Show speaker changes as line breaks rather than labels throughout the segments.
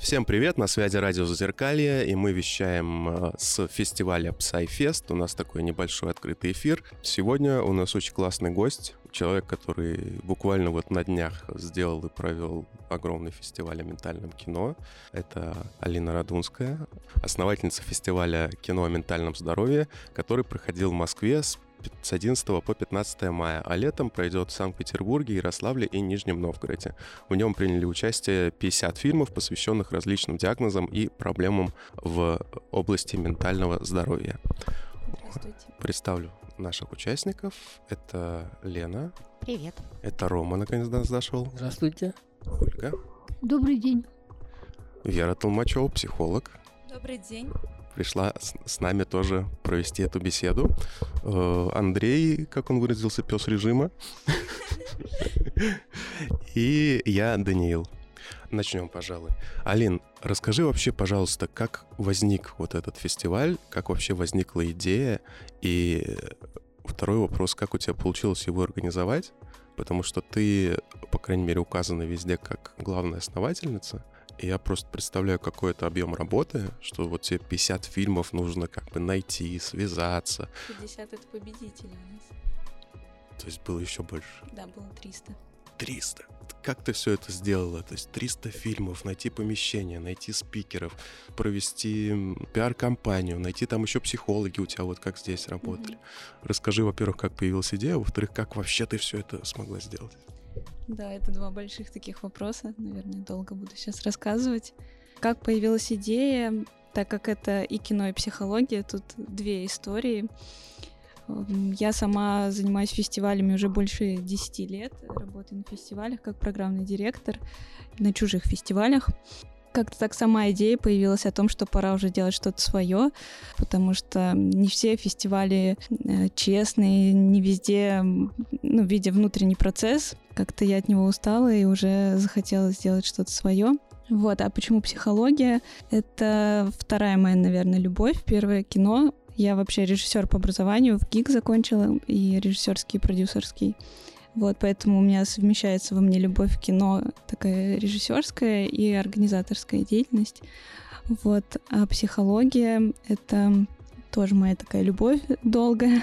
Всем привет, на связи радио Зазеркалье, и мы вещаем э, с фестиваля PsyFest. У нас такой небольшой открытый эфир. Сегодня у нас очень классный гость, человек, который буквально вот на днях сделал и провел огромный фестиваль о ментальном кино. Это Алина Радунская, основательница фестиваля кино о ментальном здоровье, который проходил в Москве с с 11 по 15 мая, а летом пройдет в Санкт-Петербурге, Ярославле и Нижнем Новгороде. В нем приняли участие 50 фильмов, посвященных различным диагнозам и проблемам в области ментального здоровья.
Здравствуйте.
Представлю наших участников. Это Лена.
Привет.
Это Рома, наконец до нас зашел.
Здравствуйте.
Ольга.
Добрый день.
Вера Толмачева, психолог.
Добрый день.
Пришла с, нами тоже провести эту беседу. Э, Андрей, как он выразился, пес режима. И я, Даниил. Начнем, пожалуй. Алин, расскажи вообще, пожалуйста, как возник вот этот фестиваль, как вообще возникла идея, и второй вопрос, как у тебя получилось его организовать, потому что ты, по крайней мере, указана везде как главная основательница, и я просто представляю, какой это объем работы, что вот тебе 50 фильмов нужно как бы найти, связаться.
50 это победители у нас.
То есть было еще больше.
Да, было 300.
300. Как ты все это сделала? То есть 300 фильмов, найти помещение, найти спикеров, провести пиар-компанию, найти там еще психологи у тебя вот как здесь работали. Mm-hmm. Расскажи, во-первых, как появилась идея, во-вторых, как вообще ты все это смогла сделать?
Да, это два больших таких вопроса. Наверное, долго буду сейчас рассказывать. Как появилась идея, так как это и кино, и психология, тут две истории. Я сама занимаюсь фестивалями уже больше 10 лет, работаю на фестивалях как программный директор на чужих фестивалях как-то так сама идея появилась о том, что пора уже делать что-то свое, потому что не все фестивали э, честные, не везде, ну, видя внутренний процесс, как-то я от него устала и уже захотела сделать что-то свое. Вот, а почему психология? Это вторая моя, наверное, любовь. Первое кино. Я вообще режиссер по образованию, в ГИК закончила, и режиссерский, и продюсерский. Вот, поэтому у меня совмещается во мне любовь к кино, такая режиссерская и организаторская деятельность. Вот, а психология — это тоже моя такая любовь долгая.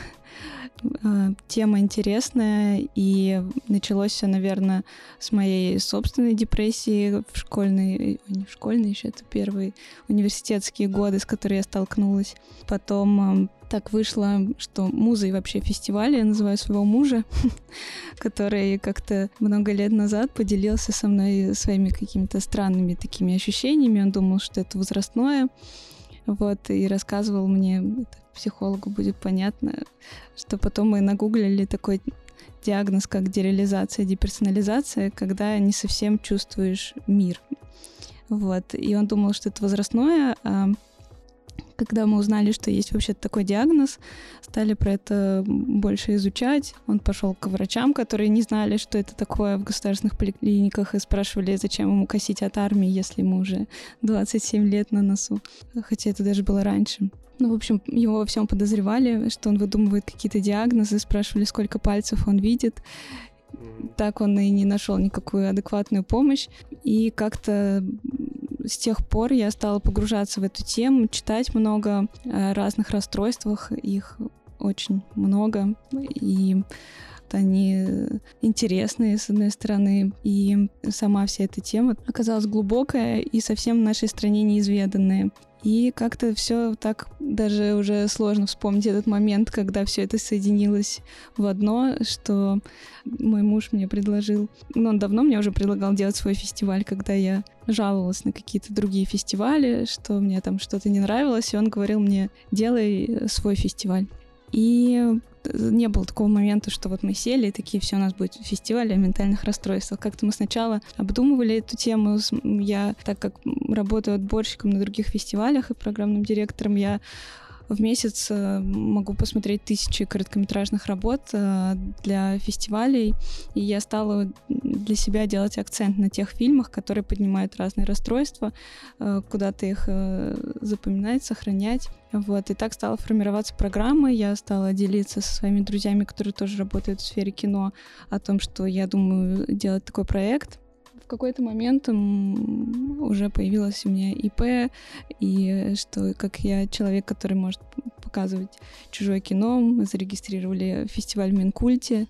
А, тема интересная, и началось все, наверное, с моей собственной депрессии в школьные, не в школьные еще, это первые университетские годы, с которой я столкнулась. Потом так вышло, что музой вообще фестиваля, я называю своего мужа, который как-то много лет назад поделился со мной своими какими-то странными такими ощущениями. Он думал, что это возрастное. Вот, и рассказывал мне, это психологу будет понятно, что потом мы нагуглили такой диагноз, как дереализация, деперсонализация, когда не совсем чувствуешь мир. Вот, и он думал, что это возрастное, а когда мы узнали, что есть вообще такой диагноз, стали про это больше изучать. Он пошел к врачам, которые не знали, что это такое в государственных поликлиниках, и спрашивали, зачем ему косить от армии, если ему уже 27 лет на носу. Хотя это даже было раньше. Ну, в общем, его во всем подозревали, что он выдумывает какие-то диагнозы, спрашивали, сколько пальцев он видит. Так он и не нашел никакую адекватную помощь. И как-то с тех пор я стала погружаться в эту тему, читать много о разных расстройствах, их очень много, и они интересные, с одной стороны, и сама вся эта тема оказалась глубокая и совсем в нашей стране неизведанная. И как-то все так даже уже сложно вспомнить этот момент, когда все это соединилось в одно, что мой муж мне предложил, ну, он давно мне уже предлагал делать свой фестиваль, когда я жаловалась на какие-то другие фестивали, что мне там что-то не нравилось, и он говорил мне, делай свой фестиваль. И не было такого момента, что вот мы сели и такие, все, у нас будет фестиваль о ментальных расстройствах. Как-то мы сначала обдумывали эту тему. Я, так как работаю отборщиком на других фестивалях и программным директором, я в месяц э, могу посмотреть тысячи короткометражных работ э, для фестивалей, и я стала для себя делать акцент на тех фильмах, которые поднимают разные расстройства, э, куда-то их запоминать, сохранять. Вот, и так стала формироваться программа, я стала делиться со своими друзьями, которые тоже работают в сфере кино, о том, что я думаю делать такой проект, в какой-то момент уже появилась у меня ИП, и что как я человек, который может показывать чужое кино, мы зарегистрировали фестиваль в Минкульте,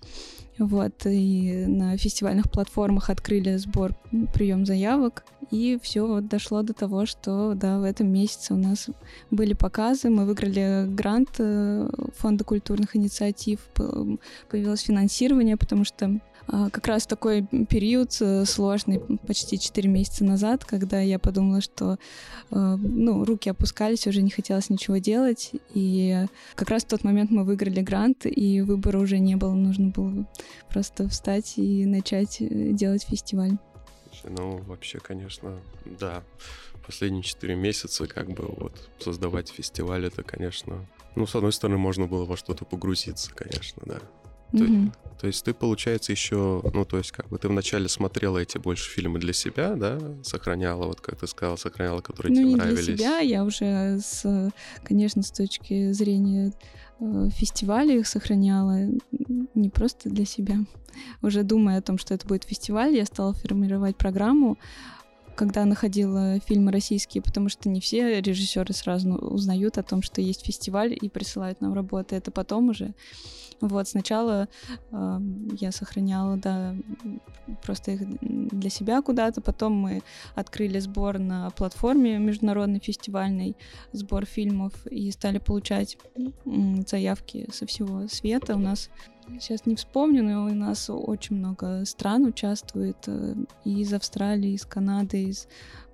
вот, и на фестивальных платформах открыли сбор, прием заявок, и все вот дошло до того, что, да, в этом месяце у нас были показы, мы выиграли грант э, Фонда культурных инициатив, появилось финансирование, потому что как раз такой период э, сложный, почти 4 месяца назад, когда я подумала, что э, ну, руки опускались, уже не хотелось ничего делать. И как раз в тот момент мы выиграли грант, и выбора уже не было. Нужно было просто встать и начать э, делать фестиваль.
Ну, вообще, конечно, да. Последние четыре месяца как бы вот создавать фестиваль, это, конечно... Ну, с одной стороны, можно было во что-то погрузиться, конечно, да. Mm-hmm. То, то есть ты, получается, еще, ну, то есть, как бы ты вначале смотрела эти больше фильмы для себя, да, сохраняла, вот как ты сказала, сохраняла, которые ну, тебе
не
нравились.
для себя, я уже, с, конечно, с точки зрения э, фестиваля их сохраняла, не просто для себя. Уже думая о том, что это будет фестиваль, я стала формировать программу, когда находила фильмы российские, потому что не все режиссеры сразу узнают о том, что есть фестиваль и присылают нам работы. Это потом уже. Вот, сначала э, я сохраняла, да, просто их для себя куда-то, потом мы открыли сбор на платформе международной фестивальной, сбор фильмов, и стали получать заявки со всего света. У нас сейчас не вспомню, но у нас очень много стран участвует, э, и из Австралии, из Канады, из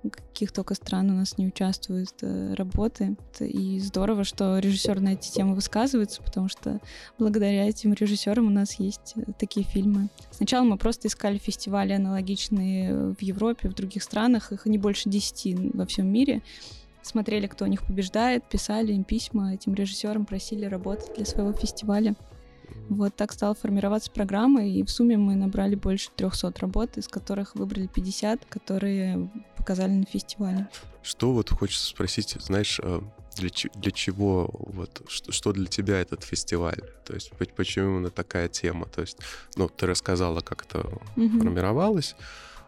каких только стран у нас не участвуют э, работы. И здорово, что режиссер на эти темы высказывается, потому что благодаря этим режиссерам у нас есть э, такие фильмы. Сначала мы просто искали фестивали аналогичные в Европе, в других странах, их не больше десяти во всем мире смотрели, кто у них побеждает, писали им письма этим режиссерам, просили работать для своего фестиваля. Вот так стала формироваться программа, и в сумме мы набрали больше 300 работ, из которых выбрали 50, которые показали на фестивале.
Что вот хочется спросить, знаешь, а, для, для чего, вот, что, что для тебя этот фестиваль? То есть почему именно такая тема? То есть, ну, ты рассказала, как это mm-hmm. формировалось,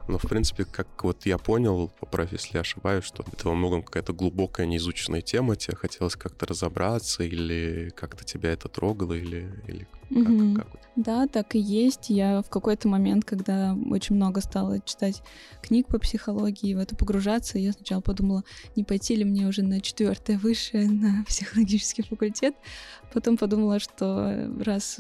но, в принципе, как вот я понял, поправь, если я ошибаюсь, что это во многом какая-то глубокая неизученная тема, тебе хотелось как-то разобраться, или как-то тебя это трогало, или, или
угу. как, как? Да, так и есть. Я в какой-то момент, когда очень много стала читать книг по психологии, в это погружаться, я сначала подумала, не пойти ли мне уже на четвертое высшее, на психологический факультет. Потом подумала, что раз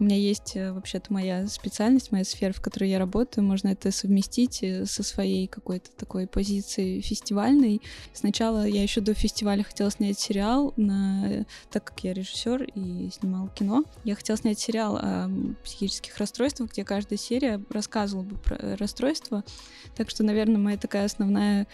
у меня есть э, вообще-то моя специальность, моя сфера, в которой я работаю. Можно это совместить э, со своей какой-то такой позицией фестивальной. Сначала я еще до фестиваля хотела снять сериал, на... так как я режиссер и снимал кино. Я хотела снять сериал о психических расстройствах, где каждая серия рассказывала бы про расстройство. Так что, наверное, моя такая основная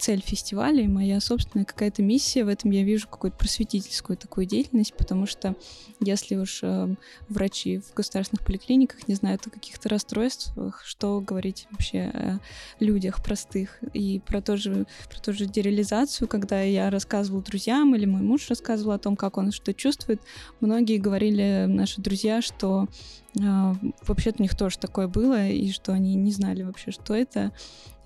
цель фестиваля и моя собственная какая-то миссия в этом я вижу какую-то просветительскую такую деятельность, потому что если уж э, врачи в государственных поликлиниках не знают о каких-то расстройствах, что говорить вообще о людях простых. И про, то же, про ту же дереализацию, когда я рассказывала друзьям или мой муж рассказывал о том, как он что чувствует, многие говорили, наши друзья, что э, вообще-то у них тоже такое было, и что они не знали вообще, что это.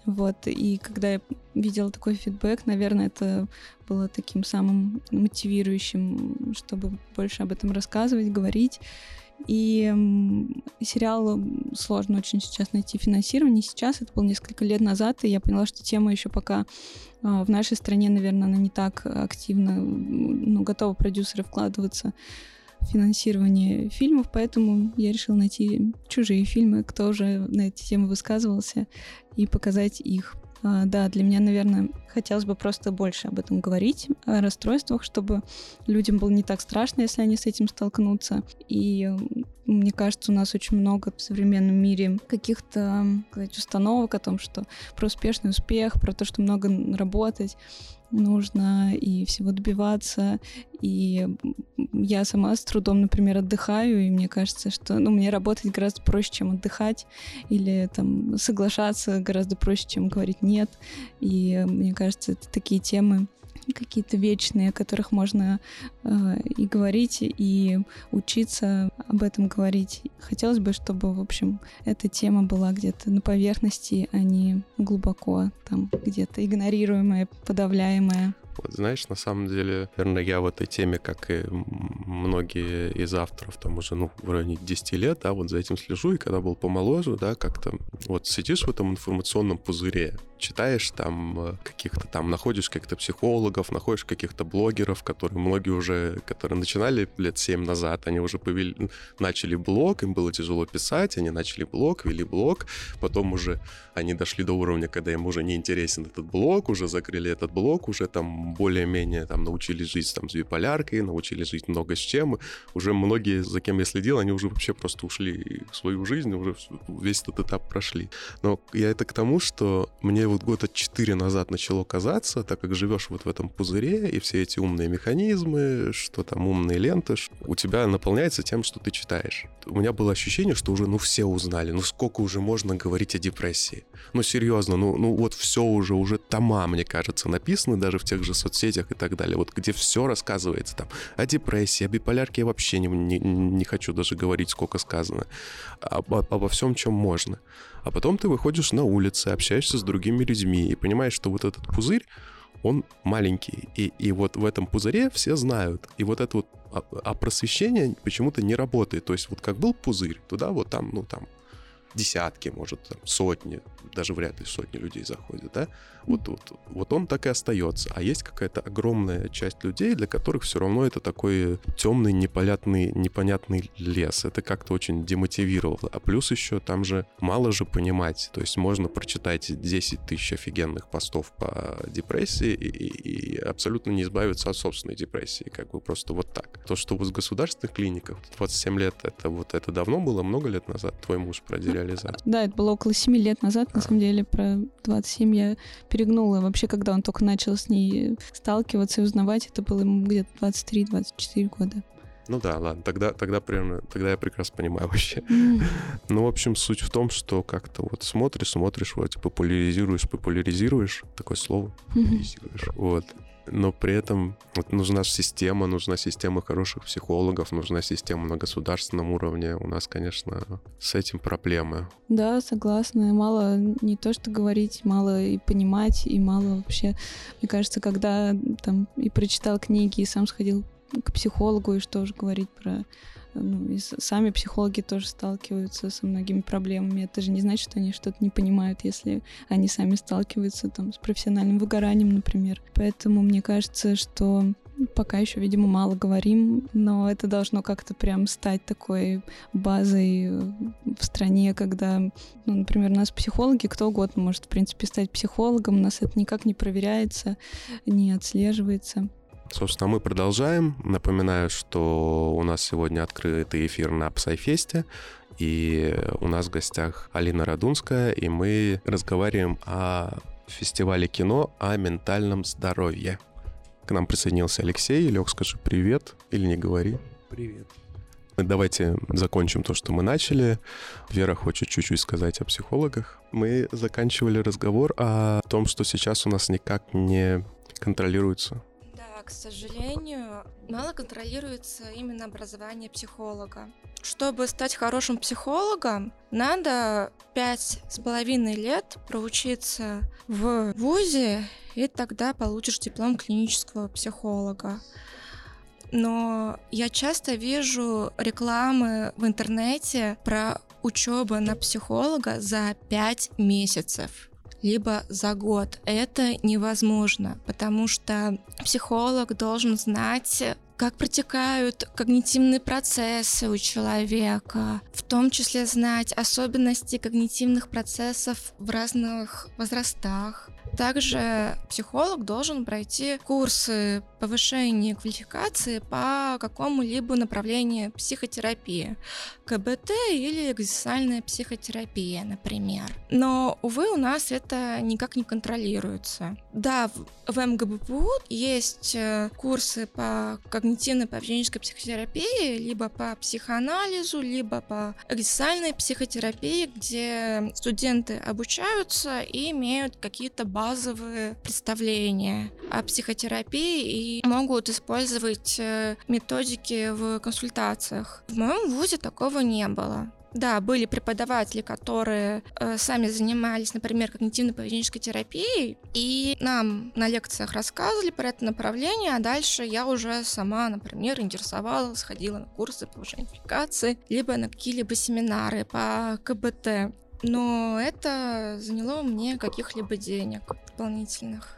Вот, и когда я видела такой фидбэк, наверное, это было таким самым мотивирующим, чтобы больше об этом рассказывать, говорить. И сериал сложно очень сейчас найти финансирование. Сейчас это было несколько лет назад, и я поняла, что тема еще пока а, в нашей стране, наверное, она не так активно, ну, готовы продюсеры вкладываться финансирование фильмов, поэтому я решила найти чужие фильмы, кто уже на эти темы высказывался, и показать их. А, да, для меня, наверное, хотелось бы просто больше об этом говорить, о расстройствах, чтобы людям было не так страшно, если они с этим столкнутся. И мне кажется, у нас очень много в современном мире каких-то установок о том, что про успешный успех, про то, что много работать нужно и всего добиваться. И я сама с трудом, например, отдыхаю, и мне кажется, что ну, мне работать гораздо проще, чем отдыхать, или там соглашаться гораздо проще, чем говорить нет. И мне кажется, это такие темы, какие-то вечные, о которых можно э, и говорить, и учиться об этом говорить. Хотелось бы, чтобы, в общем, эта тема была где-то на поверхности, а не глубоко там где-то игнорируемая, подавляемая.
Вот, знаешь, на самом деле, наверное, я в этой теме, как и многие из авторов, там уже, ну, в районе 10 лет, да, вот за этим слежу, и когда был помоложе, да, как-то вот сидишь в этом информационном пузыре, читаешь там э, каких-то там, находишь каких-то психологов, находишь каких-то блогеров, которые многие уже, которые начинали лет 7 назад, они уже повели, начали блог, им было тяжело писать, они начали блог, вели блог, потом уже они дошли до уровня, когда им уже не интересен этот блог, уже закрыли этот блог, уже там более-менее там научились жить там с биполяркой, научились жить много с чем, уже многие, за кем я следил, они уже вообще просто ушли в свою жизнь, уже весь этот этап прошли. Но я это к тому, что мне вот года четыре назад начало казаться, так как живешь вот в этом пузыре, и все эти умные механизмы, что там умные ленты, у тебя наполняется тем, что ты читаешь. У меня было ощущение, что уже, ну, все узнали, ну, сколько уже можно говорить о депрессии. Ну, серьезно, ну, ну вот все уже, уже тома, мне кажется, написаны даже в тех же соцсетях и так далее, вот где все рассказывается там о депрессии, о биполярке я вообще не, не, не хочу даже говорить, сколько сказано, об, обо всем, чем можно. А потом ты выходишь на улицы, общаешься с другими людьми и понимаешь, что вот этот пузырь, он маленький. И, и вот в этом пузыре все знают. И вот это вот а, а просвещение почему-то не работает. То есть вот как был пузырь, туда вот там, ну там десятки, может, там, сотни, даже вряд ли сотни людей заходят, да? Вот, вот, вот он так и остается. А есть какая-то огромная часть людей, для которых все равно это такой темный, непонятный, непонятный лес. Это как-то очень демотивировало. А плюс еще там же мало же понимать. То есть можно прочитать 10 тысяч офигенных постов по депрессии и, и, и абсолютно не избавиться от собственной депрессии. Как бы просто вот так. То, что в государственных клиниках 27 лет, это вот это давно было, много лет назад твой муж проделял реализации.
Да, это было около 7 лет назад, на самом деле, про 27 я перегнула. Вообще, когда он только начал с ней сталкиваться и узнавать, это было ему где-то 23-24 года.
Ну да, ладно, тогда, тогда примерно, тогда я прекрасно понимаю вообще. Mm. ну, в общем, суть в том, что как-то вот смотришь, смотришь, вот популяризируешь, популяризируешь, такое слово, популяризируешь, mm-hmm. вот, но при этом вот нужна система, нужна система хороших психологов, нужна система на государственном уровне. У нас, конечно, с этим проблемы.
Да, согласна. Мало не то, что говорить, мало и понимать, и мало вообще. Мне кажется, когда там и прочитал книги, и сам сходил к психологу, и что уже говорить про ну, и сами психологи тоже сталкиваются со многими проблемами. Это же не значит, что они что-то не понимают, если они сами сталкиваются там с профессиональным выгоранием, например. Поэтому мне кажется, что пока еще, видимо, мало говорим, но это должно как-то прям стать такой базой в стране, когда, ну, например, у нас психологи, кто угодно может, в принципе, стать психологом, у нас это никак не проверяется, не отслеживается.
Собственно, мы продолжаем. Напоминаю, что у нас сегодня открытый эфир на Псайфесте. И у нас в гостях Алина Радунская, и мы разговариваем о фестивале кино о ментальном здоровье. К нам присоединился Алексей. Лег, скажи привет или не говори.
Привет.
Давайте закончим то, что мы начали. Вера хочет чуть-чуть сказать о психологах. Мы заканчивали разговор о том, что сейчас у нас никак не контролируется
к сожалению, мало контролируется именно образование психолога. Чтобы стать хорошим психологом, надо пять с половиной лет проучиться в ВУЗе, и тогда получишь диплом клинического психолога. Но я часто вижу рекламы в интернете про учебу на психолога за пять месяцев либо за год. Это невозможно, потому что психолог должен знать как протекают когнитивные процессы у человека, в том числе знать особенности когнитивных процессов в разных возрастах. Также психолог должен пройти курсы повышения квалификации по какому-либо направлению психотерапии, КБТ или экзистенциальная психотерапия, например. Но, увы, у нас это никак не контролируется. Да, в МГБПУ есть э, курсы по когнитивно-поведенческой психотерапии, либо по психоанализу, либо по экзистенциальной психотерапии, где студенты обучаются и имеют какие-то базы базовые представления о психотерапии и могут использовать э, методики в консультациях. В моем вузе такого не было. Да, были преподаватели, которые э, сами занимались, например, когнитивно-поведенческой терапией, и нам на лекциях рассказывали про это направление, а дальше я уже сама, например, интересовалась, ходила на курсы повышения квалификации, либо на какие-либо семинары по КБТ. Но это заняло мне каких-либо денег дополнительных.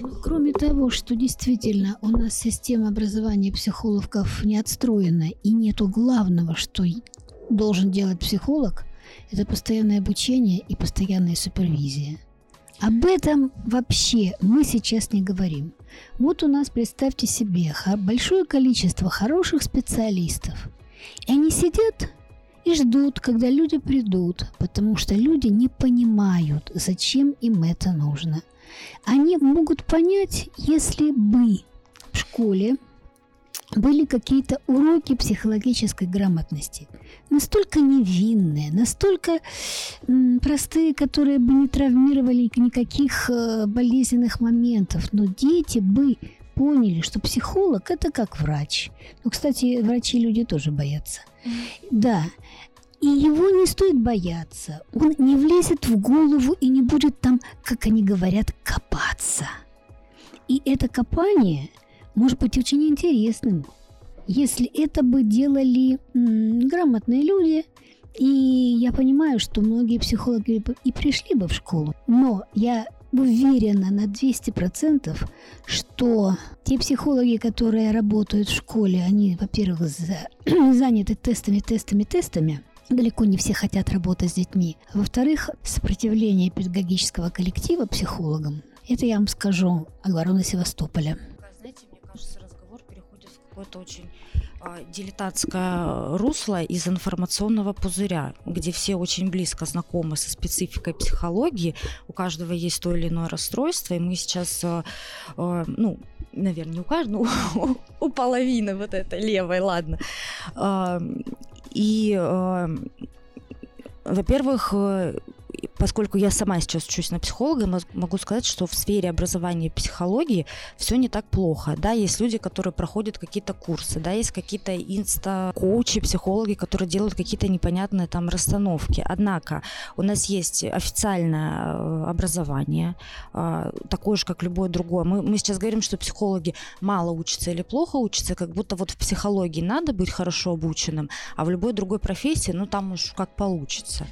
Ну, кроме того, что действительно у нас система образования психологов не отстроена и нету главного, что должен делать психолог, это постоянное обучение и постоянная супервизия. Об этом вообще мы сейчас не говорим. Вот у нас, представьте себе, большое количество хороших специалистов. И они сидят и ждут, когда люди придут, потому что люди не понимают, зачем им это нужно. Они могут понять, если бы в школе были какие-то уроки психологической грамотности. Настолько невинные, настолько простые, которые бы не травмировали никаких э, болезненных моментов. Но дети бы поняли, что психолог это как врач. Ну, кстати, врачи люди тоже боятся. Да. И его не стоит бояться. Он не влезет в голову и не будет там, как они говорят, копаться. И это копание – может быть очень интересным, если это бы делали м, грамотные люди. И я понимаю, что многие психологи и пришли бы в школу, но я уверена на 200%, что те психологи, которые работают в школе, они, во-первых, за, заняты тестами, тестами, тестами, далеко не все хотят работать с детьми. Во-вторых, сопротивление педагогического коллектива психологам, это я вам скажу о обороны Севастополя
какое-то очень дилетантское русло из информационного пузыря, где все очень близко знакомы со спецификой психологии, у каждого есть то или иное расстройство, и мы сейчас, э, э, ну, наверное, не у каждого, у, у половины вот этой левой, ладно. Э, и, э, во-первых, поскольку я сама сейчас учусь на психолога, могу сказать, что в сфере образования и психологии все не так плохо. Да, есть люди, которые проходят какие-то курсы, да, есть какие-то инста-коучи, психологи, которые делают какие-то непонятные там расстановки. Однако у нас есть официальное э, образование, э, такое же, как любое другое. Мы, мы сейчас говорим, что психологи мало учатся или плохо учатся, как будто вот в психологии надо быть хорошо обученным, а в любой другой профессии, ну там уж как получится.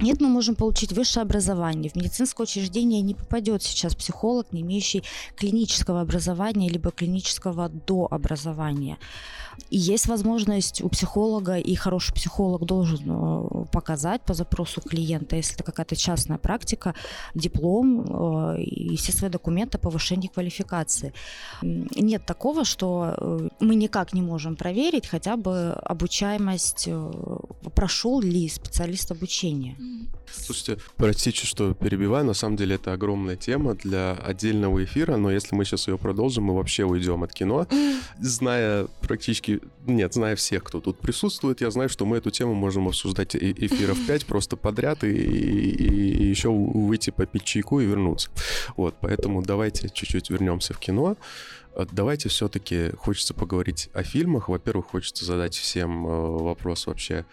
Нет, мы можем получить высшее образование. В медицинское учреждение не попадет сейчас психолог, не имеющий клинического образования, либо клинического дообразования. И есть возможность у психолога, и хороший психолог должен э, показать по запросу клиента, если это какая-то частная практика, диплом э, и все свои документы о повышении квалификации. Нет такого, что э, мы никак не можем проверить хотя бы обучаемость, прошел ли специалист обучения.
Слушайте, простите, что перебиваю, на самом деле это огромная тема для отдельного эфира, но если мы сейчас ее продолжим, мы вообще уйдем от кино. Зная практически, нет, зная всех, кто тут присутствует, я знаю, что мы эту тему можем обсуждать эфиров 5 просто подряд и, и, и еще выйти попить чайку и вернуться. Вот, поэтому давайте чуть-чуть вернемся в кино. Давайте все-таки хочется поговорить о фильмах. Во-первых, хочется задать всем э, вопрос вообще,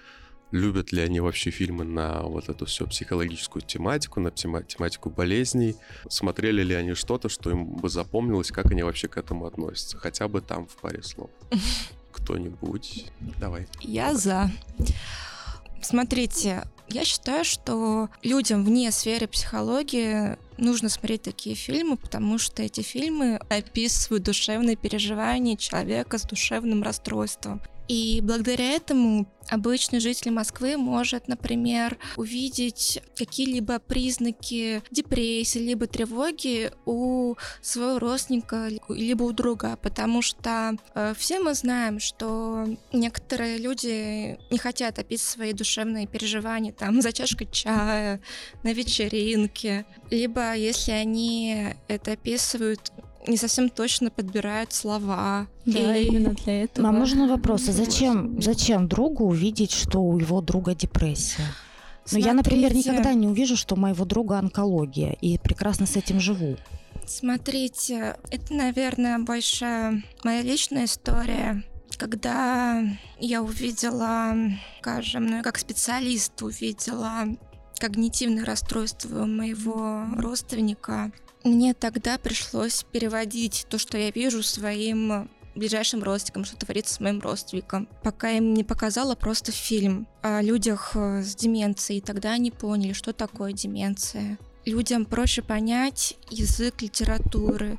любят ли они вообще фильмы на вот эту всю психологическую тематику, на тематику болезней, смотрели ли они что-то, что им бы запомнилось, как они вообще к этому относятся, хотя бы там в паре слов. Кто-нибудь, давай.
Я за. Смотрите, я считаю, что людям вне сферы психологии нужно смотреть такие фильмы, потому что эти фильмы описывают душевные переживания человека с душевным расстройством. И благодаря этому обычный житель Москвы может, например, увидеть какие-либо признаки депрессии либо тревоги у своего родственника либо у друга, потому что э, все мы знаем, что некоторые люди не хотят описывать свои душевные переживания там за чашкой чая, на вечеринке, либо если они это описывают не совсем точно подбирают слова.
Да, и... именно для этого.
А можно вопрос, а зачем, зачем другу увидеть, что у его друга депрессия? Но я, например, никогда не увижу, что у моего друга онкология, и прекрасно с этим живу.
Смотрите, это, наверное, больше моя личная история. Когда я увидела, скажем, ну, как специалист увидела когнитивное расстройство моего родственника, мне тогда пришлось переводить то, что я вижу своим ближайшим родственникам, что творится с моим родственником. Пока им не показала просто фильм о людях э, с деменцией, тогда они поняли, что такое деменция. Людям проще понять язык литературы,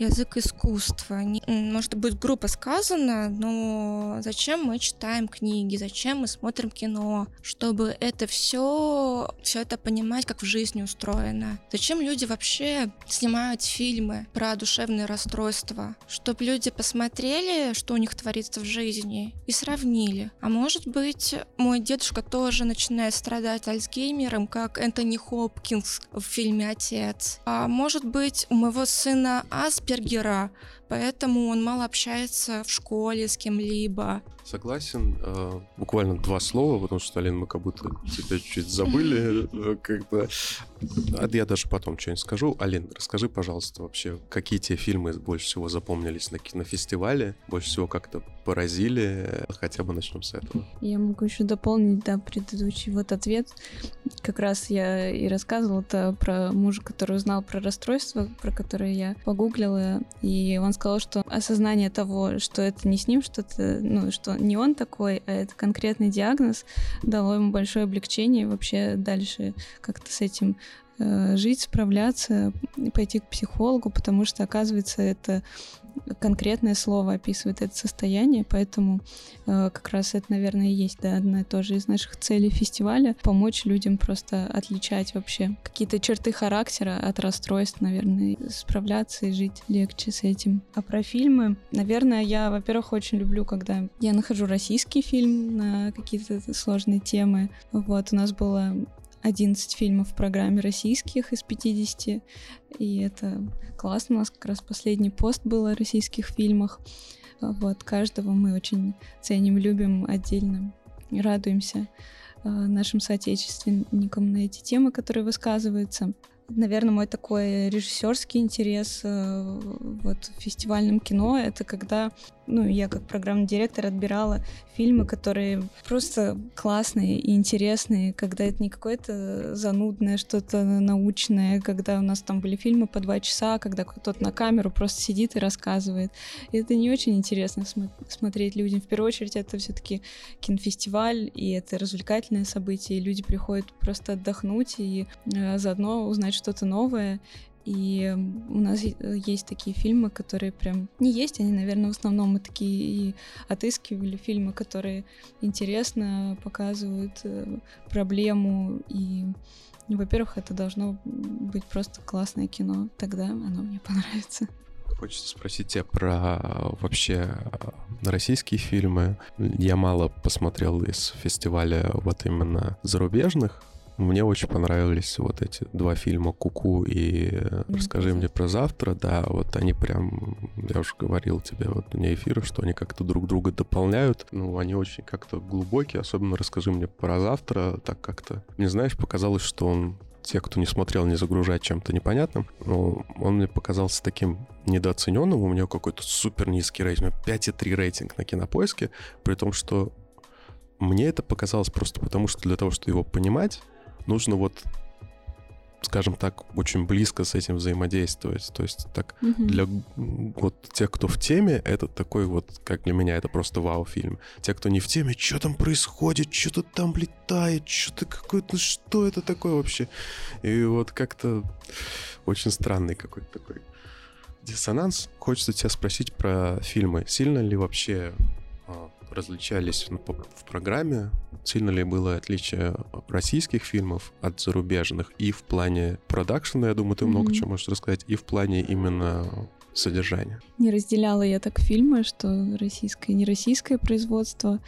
язык искусства. Может быть, грубо сказано, но зачем мы читаем книги, зачем мы смотрим кино, чтобы это все, все это понимать, как в жизни устроено. Зачем люди вообще снимают фильмы про душевные расстройства? Чтобы люди посмотрели, что у них творится в жизни, и сравнили. А может быть, мой дедушка тоже начинает страдать Альцгеймером, как Энтони Хопкинс в фильме «Отец». А может быть, у моего сына Аспер Аспергера, поэтому он мало общается в школе с кем-либо.
Согласен. Э, буквально два слова, потому что, Алин, мы как будто тебя чуть забыли. Э, как-то. А я даже потом что-нибудь скажу. Алин, расскажи, пожалуйста, вообще, какие тебе фильмы больше всего запомнились на кинофестивале, больше всего как-то поразили? Хотя бы начнем с этого.
Я могу еще дополнить, да, предыдущий вот ответ. Как раз я и рассказывала это про мужа, который узнал про расстройство, про которое я погуглила, и он сказал, что осознание того, что это не с ним что-то, ну, что не он такой, а это конкретный диагноз, дало ему большое облегчение вообще дальше как-то с этим э, жить, справляться, пойти к психологу, потому что, оказывается, это конкретное слово описывает это состояние, поэтому э, как раз это, наверное, и есть да, одна тоже из наших целей фестиваля — помочь людям просто отличать вообще какие-то черты характера от расстройств, наверное, справляться и жить легче с этим. А про фильмы, наверное, я, во-первых, очень люблю, когда я нахожу российский фильм на какие-то сложные темы. Вот, у нас было 11 фильмов в программе российских из 50, и это классно. У нас как раз последний пост был о российских фильмах. Вот, каждого мы очень ценим, любим отдельно, радуемся э, нашим соотечественникам на эти темы, которые высказываются. Наверное, мой такой режиссерский интерес э, вот в фестивальном кино это когда ну, я как программный директор отбирала фильмы, которые просто классные и интересные, когда это не какое-то занудное, что-то научное, когда у нас там были фильмы по два часа, когда кто-то на камеру просто сидит и рассказывает. И это не очень интересно см- смотреть людям. В первую очередь это все-таки кинофестиваль, и это развлекательное событие, и люди приходят просто отдохнуть и э, заодно узнать что-то новое. И у нас есть такие фильмы, которые прям не есть, они, наверное, в основном мы такие и отыскивали фильмы, которые интересно показывают э, проблему. И, во-первых, это должно быть просто классное кино, тогда оно мне понравится.
Хочется спросить тебя про вообще российские фильмы. Я мало посмотрел из фестиваля вот именно зарубежных, мне очень понравились вот эти два фильма «Куку» и «Расскажи мне про завтра». Да, вот они прям, я уже говорил тебе вот вне эфира, что они как-то друг друга дополняют. Ну, они очень как-то глубокие, особенно «Расскажи мне про завтра». Так как-то, не знаешь, показалось, что он те, кто не смотрел, не загружать чем-то непонятным. Но он мне показался таким недооцененным. У него какой-то супер низкий рейтинг. 5,3 рейтинг на кинопоиске. При том, что мне это показалось просто потому, что для того, чтобы его понимать, нужно вот скажем так, очень близко с этим взаимодействовать. То есть так mm-hmm. для вот тех, кто в теме, это такой вот, как для меня, это просто вау-фильм. Те, кто не в теме, что там происходит, что-то там летает, что-то какое-то, что это такое вообще? И вот как-то очень странный какой-то такой диссонанс. Хочется тебя спросить про фильмы. Сильно ли вообще а, различались в программе? Сильно ли было отличие российских фильмов от зарубежных и в плане продакшена, я думаю, ты mm-hmm. много чего можешь рассказать, и в плане именно содержания?
Не разделяла я так фильмы, что российское и нероссийское производство.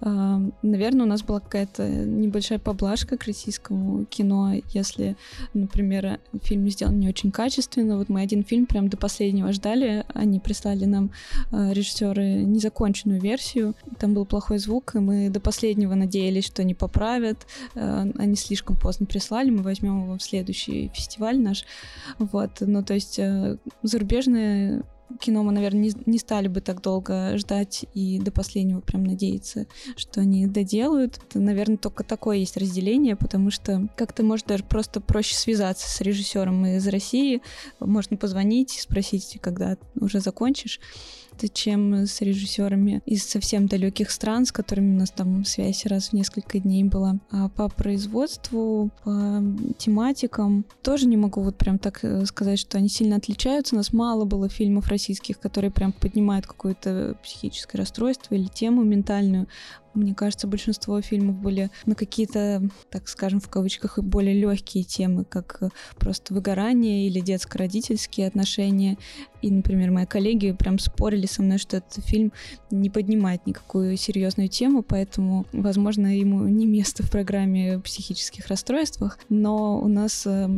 Наверное, у нас была какая-то небольшая поблажка к российскому кино, если, например, фильм сделан не очень качественно. Вот мы один фильм прям до последнего ждали, они прислали нам а, режиссеры незаконченную версию, там был плохой звук, и мы до последнего надеялись, что они поправят. А, они слишком поздно прислали, мы возьмем его в следующий фестиваль наш. Вот, ну то есть э, зарубежные кино мы, наверное, не, не стали бы так долго ждать и до последнего прям надеяться, что они доделают. Это, наверное, только такое есть разделение, потому что как-то может даже просто проще связаться с режиссером из России. Можно позвонить, спросить, когда уже закончишь чем с режиссерами из совсем далеких стран, с которыми у нас там связь раз в несколько дней была. А по производству, по тематикам тоже не могу вот прям так э, сказать, что они сильно отличаются. У нас мало было фильмов российских, которые прям поднимают какое-то психическое расстройство или тему ментальную. Мне кажется, большинство фильмов были на какие-то, так скажем, в кавычках, более легкие темы, как э, просто выгорание или детско-родительские отношения. И, например, мои коллеги прям спорили со мной, что этот фильм не поднимает никакую серьезную тему, поэтому, возможно, ему не место в программе психических расстройствах. Но у нас э,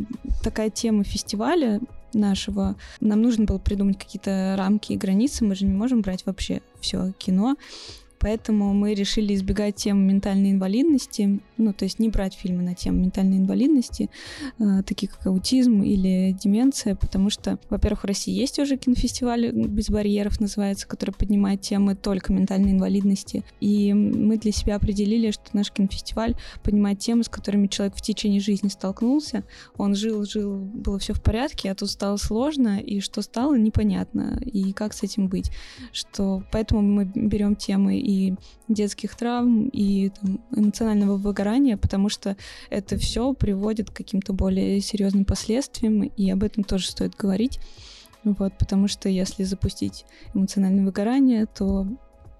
такая тема фестиваля нашего. Нам нужно было придумать какие-то рамки и границы. Мы же не можем брать вообще все кино. Поэтому мы решили избегать темы ментальной инвалидности, ну, то есть не брать фильмы на тему ментальной инвалидности, э, такие как аутизм или деменция, потому что, во-первых, в России есть уже кинофестиваль «Без барьеров» называется, который поднимает темы только ментальной инвалидности. И мы для себя определили, что наш кинофестиваль поднимает темы, с которыми человек в течение жизни столкнулся. Он жил, жил, было все в порядке, а тут стало сложно, и что стало, непонятно, и как с этим быть. Что поэтому мы берем темы и детских травм, и там, эмоционального выгорания, потому что это все приводит к каким-то более серьезным последствиям, и об этом тоже стоит говорить. Вот, потому что если запустить эмоциональное выгорание, то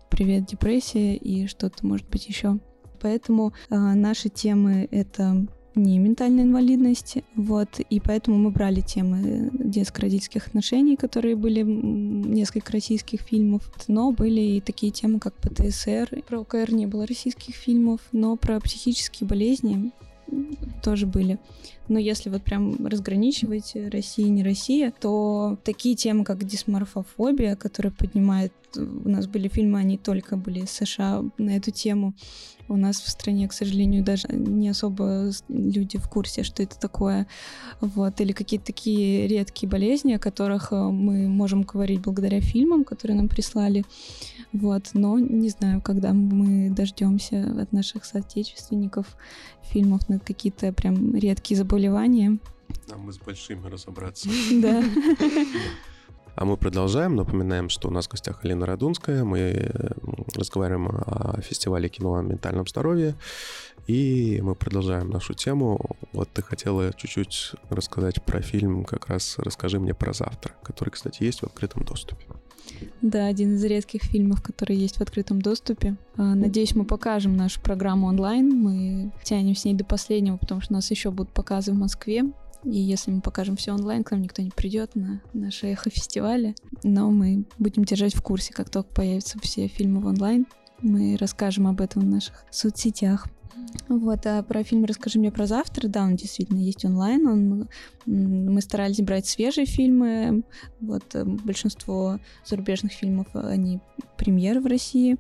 привет депрессия и что-то может быть еще. Поэтому э, наши темы это не ментальная инвалидность, вот, и поэтому мы брали темы детско-родительских отношений, которые были несколько российских фильмов, но были и такие темы, как ПТСР, про ОКР не было российских фильмов, но про психические болезни тоже были. Но если вот прям разграничивать Россия и не Россия, то такие темы, как дисморфофобия, которая поднимает... У нас были фильмы, они только были из США на эту тему. У нас в стране, к сожалению, даже не особо люди в курсе, что это такое. Вот. Или какие-то такие редкие болезни, о которых э, мы можем говорить благодаря фильмам, которые нам прислали. Вот. Но не знаю, когда мы дождемся от наших соотечественников фильмов на какие-то прям редкие заболевания.
Нам бы с большими разобраться.
Да.
А мы продолжаем. Напоминаем, что у нас в гостях Алина Радунская. Мы разговариваем о фестивале кино о ментальном здоровье. И мы продолжаем нашу тему. Вот ты хотела чуть-чуть рассказать про фильм, как раз расскажи мне про завтра, который, кстати, есть в открытом доступе.
Да, один из редких фильмов, который есть в открытом доступе. А, надеюсь, мы покажем нашу программу онлайн. Мы тянем с ней до последнего, потому что у нас еще будут показы в Москве. И если мы покажем все онлайн, к нам никто не придет на наши эхо-фестивали. Но мы будем держать в курсе, как только появятся все фильмы в онлайн. Мы расскажем об этом в наших соцсетях. Вот, а про фильм «Расскажи мне про завтра», да, он действительно есть онлайн, он, мы старались брать свежие фильмы, вот, э, большинство зарубежных фильмов, они премьеры в России,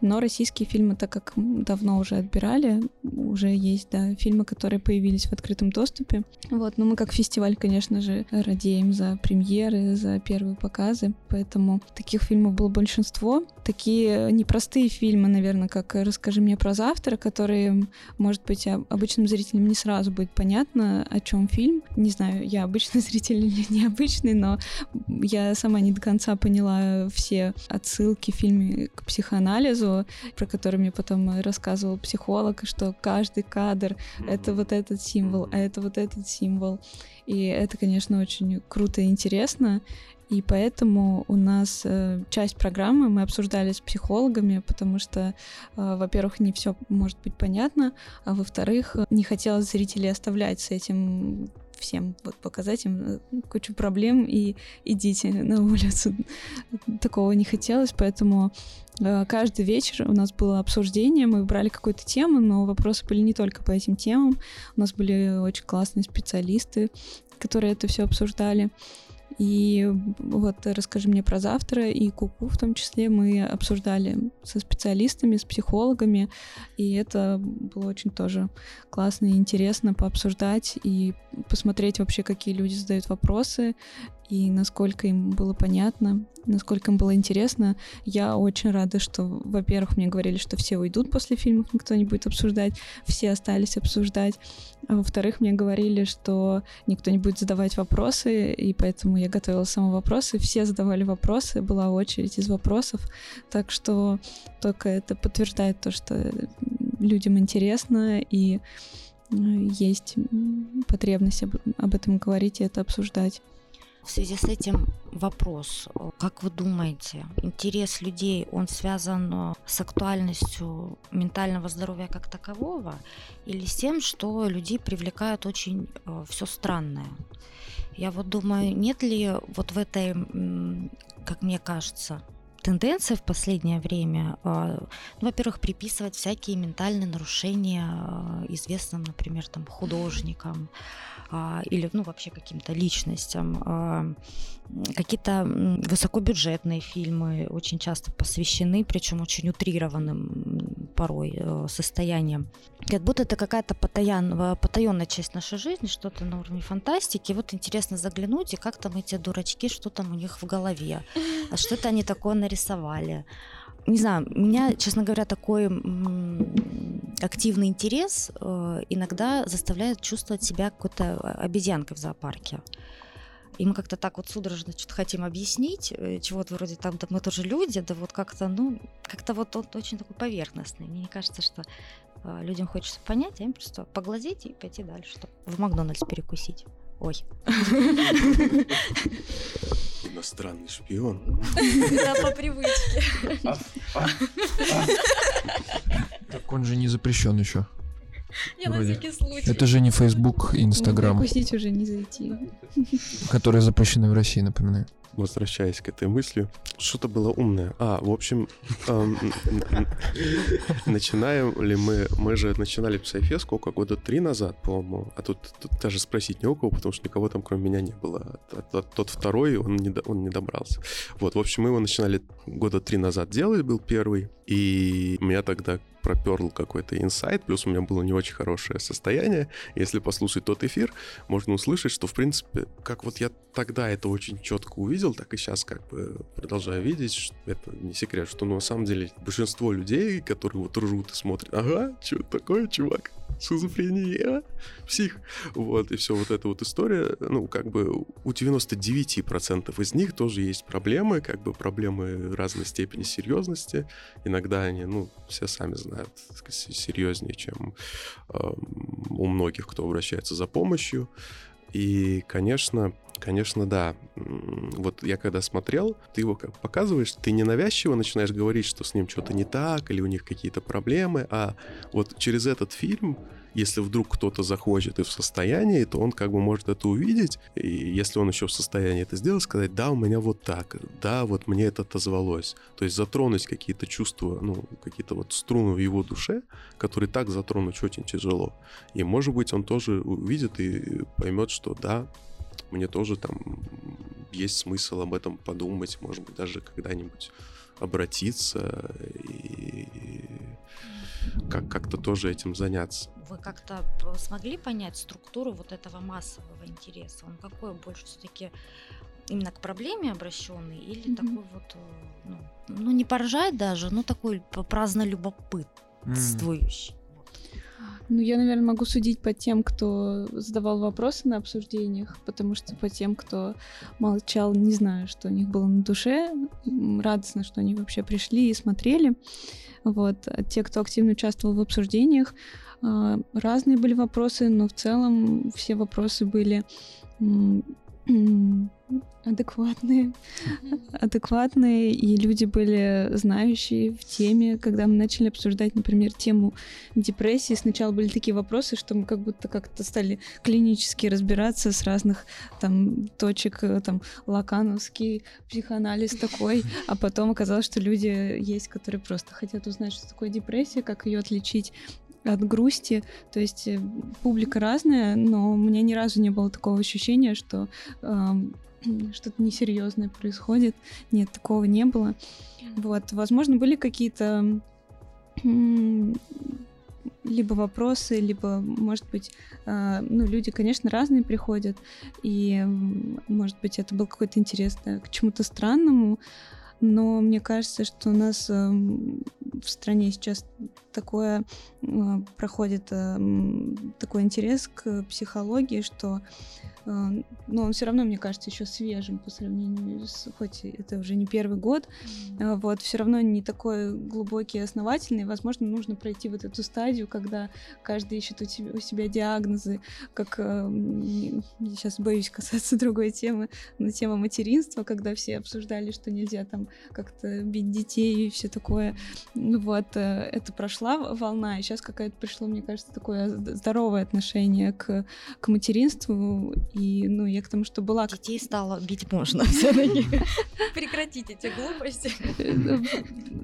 но российские фильмы, так как давно уже отбирали, уже есть, да, фильмы, которые появились в открытом доступе, вот, но мы как фестиваль, конечно же, радеем за премьеры, за первые показы, поэтому таких фильмов было большинство, такие непростые фильмы, наверное, как «Расскажи мне про завтра», которые может быть, обычным зрителям не сразу будет понятно, о чем фильм. Не знаю, я обычный зритель или необычный, но я сама не до конца поняла все отсылки в фильме к психоанализу, про который мне потом рассказывал психолог, что каждый кадр — это вот этот символ, а это вот этот символ. И это, конечно, очень круто и интересно. И поэтому у нас э, часть программы мы обсуждали с психологами, потому что, э, во-первых, не все может быть понятно, а во-вторых, не хотелось зрителей оставлять с этим всем вот показать им э, кучу проблем и идите на улицу. Такого не хотелось, поэтому э, каждый вечер у нас было обсуждение, мы брали какую-то тему, но вопросы были не только по этим темам. У нас были очень классные специалисты, которые это все обсуждали. И вот расскажи мне про завтра и Куку в том числе. Мы обсуждали со специалистами, с психологами, и это было очень тоже классно и интересно пообсуждать и посмотреть вообще, какие люди задают вопросы, и насколько им было понятно, насколько им было интересно. Я очень рада, что, во-первых, мне говорили, что все уйдут после фильмов, никто не будет обсуждать, все остались обсуждать. А во-вторых, мне говорили, что никто не будет задавать вопросы, и поэтому я готовила сама вопросы. Все задавали вопросы, была очередь из вопросов, так что только это подтверждает то, что людям интересно и э, есть потребность об, об этом говорить и это обсуждать.
В связи с этим вопрос. Как вы думаете, интерес людей, он связан э, с актуальностью ментального здоровья как такового или с тем, что людей привлекает очень э, все странное? Я вот думаю, нет ли вот в этой, как мне кажется, тенденция в последнее время, э, ну, во-первых, приписывать всякие ментальные нарушения известным, например, там, художникам, а, или ну, вообще каким-то личностям. А, какие-то высокобюджетные фильмы очень часто посвящены, причем очень утрированным порой э, состоянием. Как будто это какая-то потаянная, потаенная часть нашей жизни, что-то на уровне фантастики. вот интересно заглянуть, и как там эти дурачки, что там у них в голове, а что это они такое нарисовали не знаю, меня, честно говоря, такой активный интерес э, иногда заставляет чувствовать себя какой-то обезьянкой в зоопарке. И мы как-то так вот судорожно что-то хотим объяснить, э, чего-то вроде там, да мы тоже люди, да вот как-то, ну, как-то вот он очень такой поверхностный. Мне кажется, что э, людям хочется понять, а им просто поглазеть и пойти дальше, в Макдональдс перекусить. Ой.
Иностранный шпион.
Да, по привычке.
Так он же не запрещен еще.
Я на всякий случай.
Это же не Facebook и Instagram.
Перекусить уже не зайти.
Которые запрещены в России, напоминаю
возвращаясь к этой мысли, что-то было умное. А, в общем, начинаем ли мы... Мы же начинали Psyfest сколько? Года три назад, по-моему. А тут, даже спросить не у кого, потому что никого там кроме меня не было. Тот второй, он не добрался. Вот, в общем, мы его начинали года три назад делать, был первый. И меня тогда проперл какой-то инсайт, плюс у меня было не очень хорошее состояние. Если послушать тот эфир, можно услышать, что, в принципе, как вот я тогда это очень четко увидел, так и сейчас как бы продолжаю видеть, что это не секрет, что ну, на самом деле большинство людей, которые вот ржут и смотрят, ага, что такое, чувак, шизофрения, псих. Вот, и все вот эта вот история, ну, как бы у 99% из них тоже есть проблемы, как бы проблемы разной степени серьезности. Иногда они, ну, все сами знают, серьезнее, чем э, у многих, кто обращается за помощью. И, конечно, конечно, да. Вот я когда смотрел, ты его как показываешь, ты ненавязчиво начинаешь говорить, что с ним что-то не так, или у них какие-то проблемы, а вот через этот фильм если вдруг кто-то захочет и в состоянии, то он как бы может это увидеть, и если он еще в состоянии это сделать, сказать, да, у меня вот так, да, вот мне это отозвалось. То есть затронуть какие-то чувства, ну, какие-то вот струны в его душе, которые так затронуть очень тяжело. И, может быть, он тоже увидит и поймет, что да, мне тоже там есть смысл об этом подумать, может быть, даже когда-нибудь обратиться и как- как-то тоже этим заняться.
Вы как-то смогли понять структуру вот этого массового интереса? Он какой больше все-таки именно к проблеме обращенный или mm-hmm. такой вот, э, ну, ну не поржать даже, но такой праздно любопытствующий?
Ну, я, наверное, могу судить по тем, кто задавал вопросы на обсуждениях, потому что по тем, кто молчал, не знаю, что у них было на душе. Радостно, что они вообще пришли и смотрели. Вот. А те, кто активно участвовал в обсуждениях, а, разные были вопросы, но в целом все вопросы были адекватные, адекватные, и люди были знающие в теме. Когда мы начали обсуждать, например, тему депрессии, сначала были такие вопросы, что мы как будто как-то стали клинически разбираться с разных там точек, э, там лакановский психоанализ такой, а потом оказалось, что люди есть, которые просто хотят узнать, что такое депрессия, как ее отличить от грусти. То есть э, публика разная, но у меня ни разу не было такого ощущения, что э, что-то несерьезное происходит. Нет, такого не было. Вот, возможно, были какие-то либо вопросы, либо, может быть, э, ну, люди, конечно, разные приходят, и, может быть, это был какой-то интерес да, к чему-то странному, но мне кажется, что у нас э, в стране сейчас такое э, проходит э, такой интерес к психологии, что но он все равно, мне кажется, еще свежим по сравнению с, хоть это уже не первый год, mm-hmm. вот, все равно не такой глубокий и основательный. Возможно, нужно пройти вот эту стадию, когда каждый ищет у, тебя, у себя диагнозы, как э, сейчас боюсь касаться другой темы, но тема материнства, когда все обсуждали, что нельзя там как-то бить детей и все такое. Вот, э, это прошла волна, и сейчас какая-то пришло, мне кажется, такое здоровое отношение к, к материнству и, ну, я к тому, что была...
Детей стало бить можно все-таки. Прекратите эти глупости.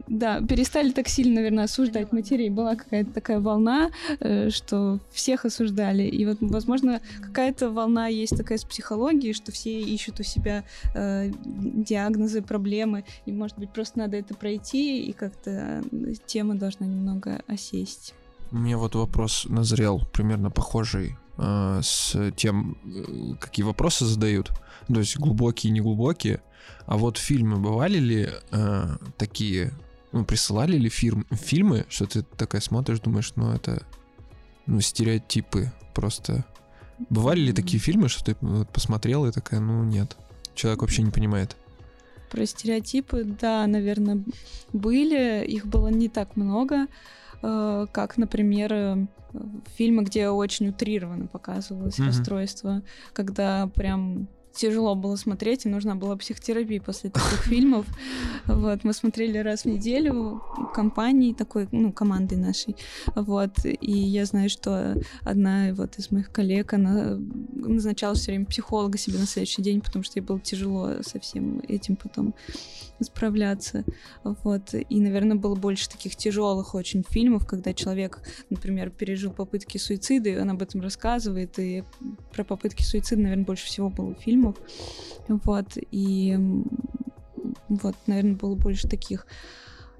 Да, перестали так сильно, наверное, осуждать матерей. Была какая-то такая волна, э, что всех осуждали. И вот, возможно, какая-то волна есть такая с психологией, что все ищут у себя э, диагнозы, проблемы. И, может быть, просто надо это пройти, и как-то тема должна немного осесть.
У меня вот вопрос назрел, примерно похожий э, с тем, э, какие вопросы задают. То есть глубокие, неглубокие. А вот фильмы бывали ли э, такие, ну, присылали ли фирм, фильмы, что ты такая смотришь, думаешь, ну, это ну, стереотипы просто. Бывали ли такие фильмы, что ты вот, посмотрела и такая, ну, нет, человек вообще не понимает?
Про стереотипы, да, наверное, были. Их было не так много. Э, как, например, э, фильмы, где очень утрированно показывалось mm-hmm. расстройство, когда прям тяжело было смотреть, и нужна была психотерапия после таких фильмов. Вот, мы смотрели раз в неделю компанией такой, ну, командой нашей. Вот, и я знаю, что одна вот из моих коллег, она назначала все время психолога себе на следующий день, потому что ей было тяжело со всем этим потом справляться. Вот, и, наверное, было больше таких тяжелых очень фильмов, когда человек, например, пережил попытки суицида, и он об этом рассказывает, и про попытки суицида, наверное, больше всего было фильмов, фильмов. Вот, и вот, наверное, было больше таких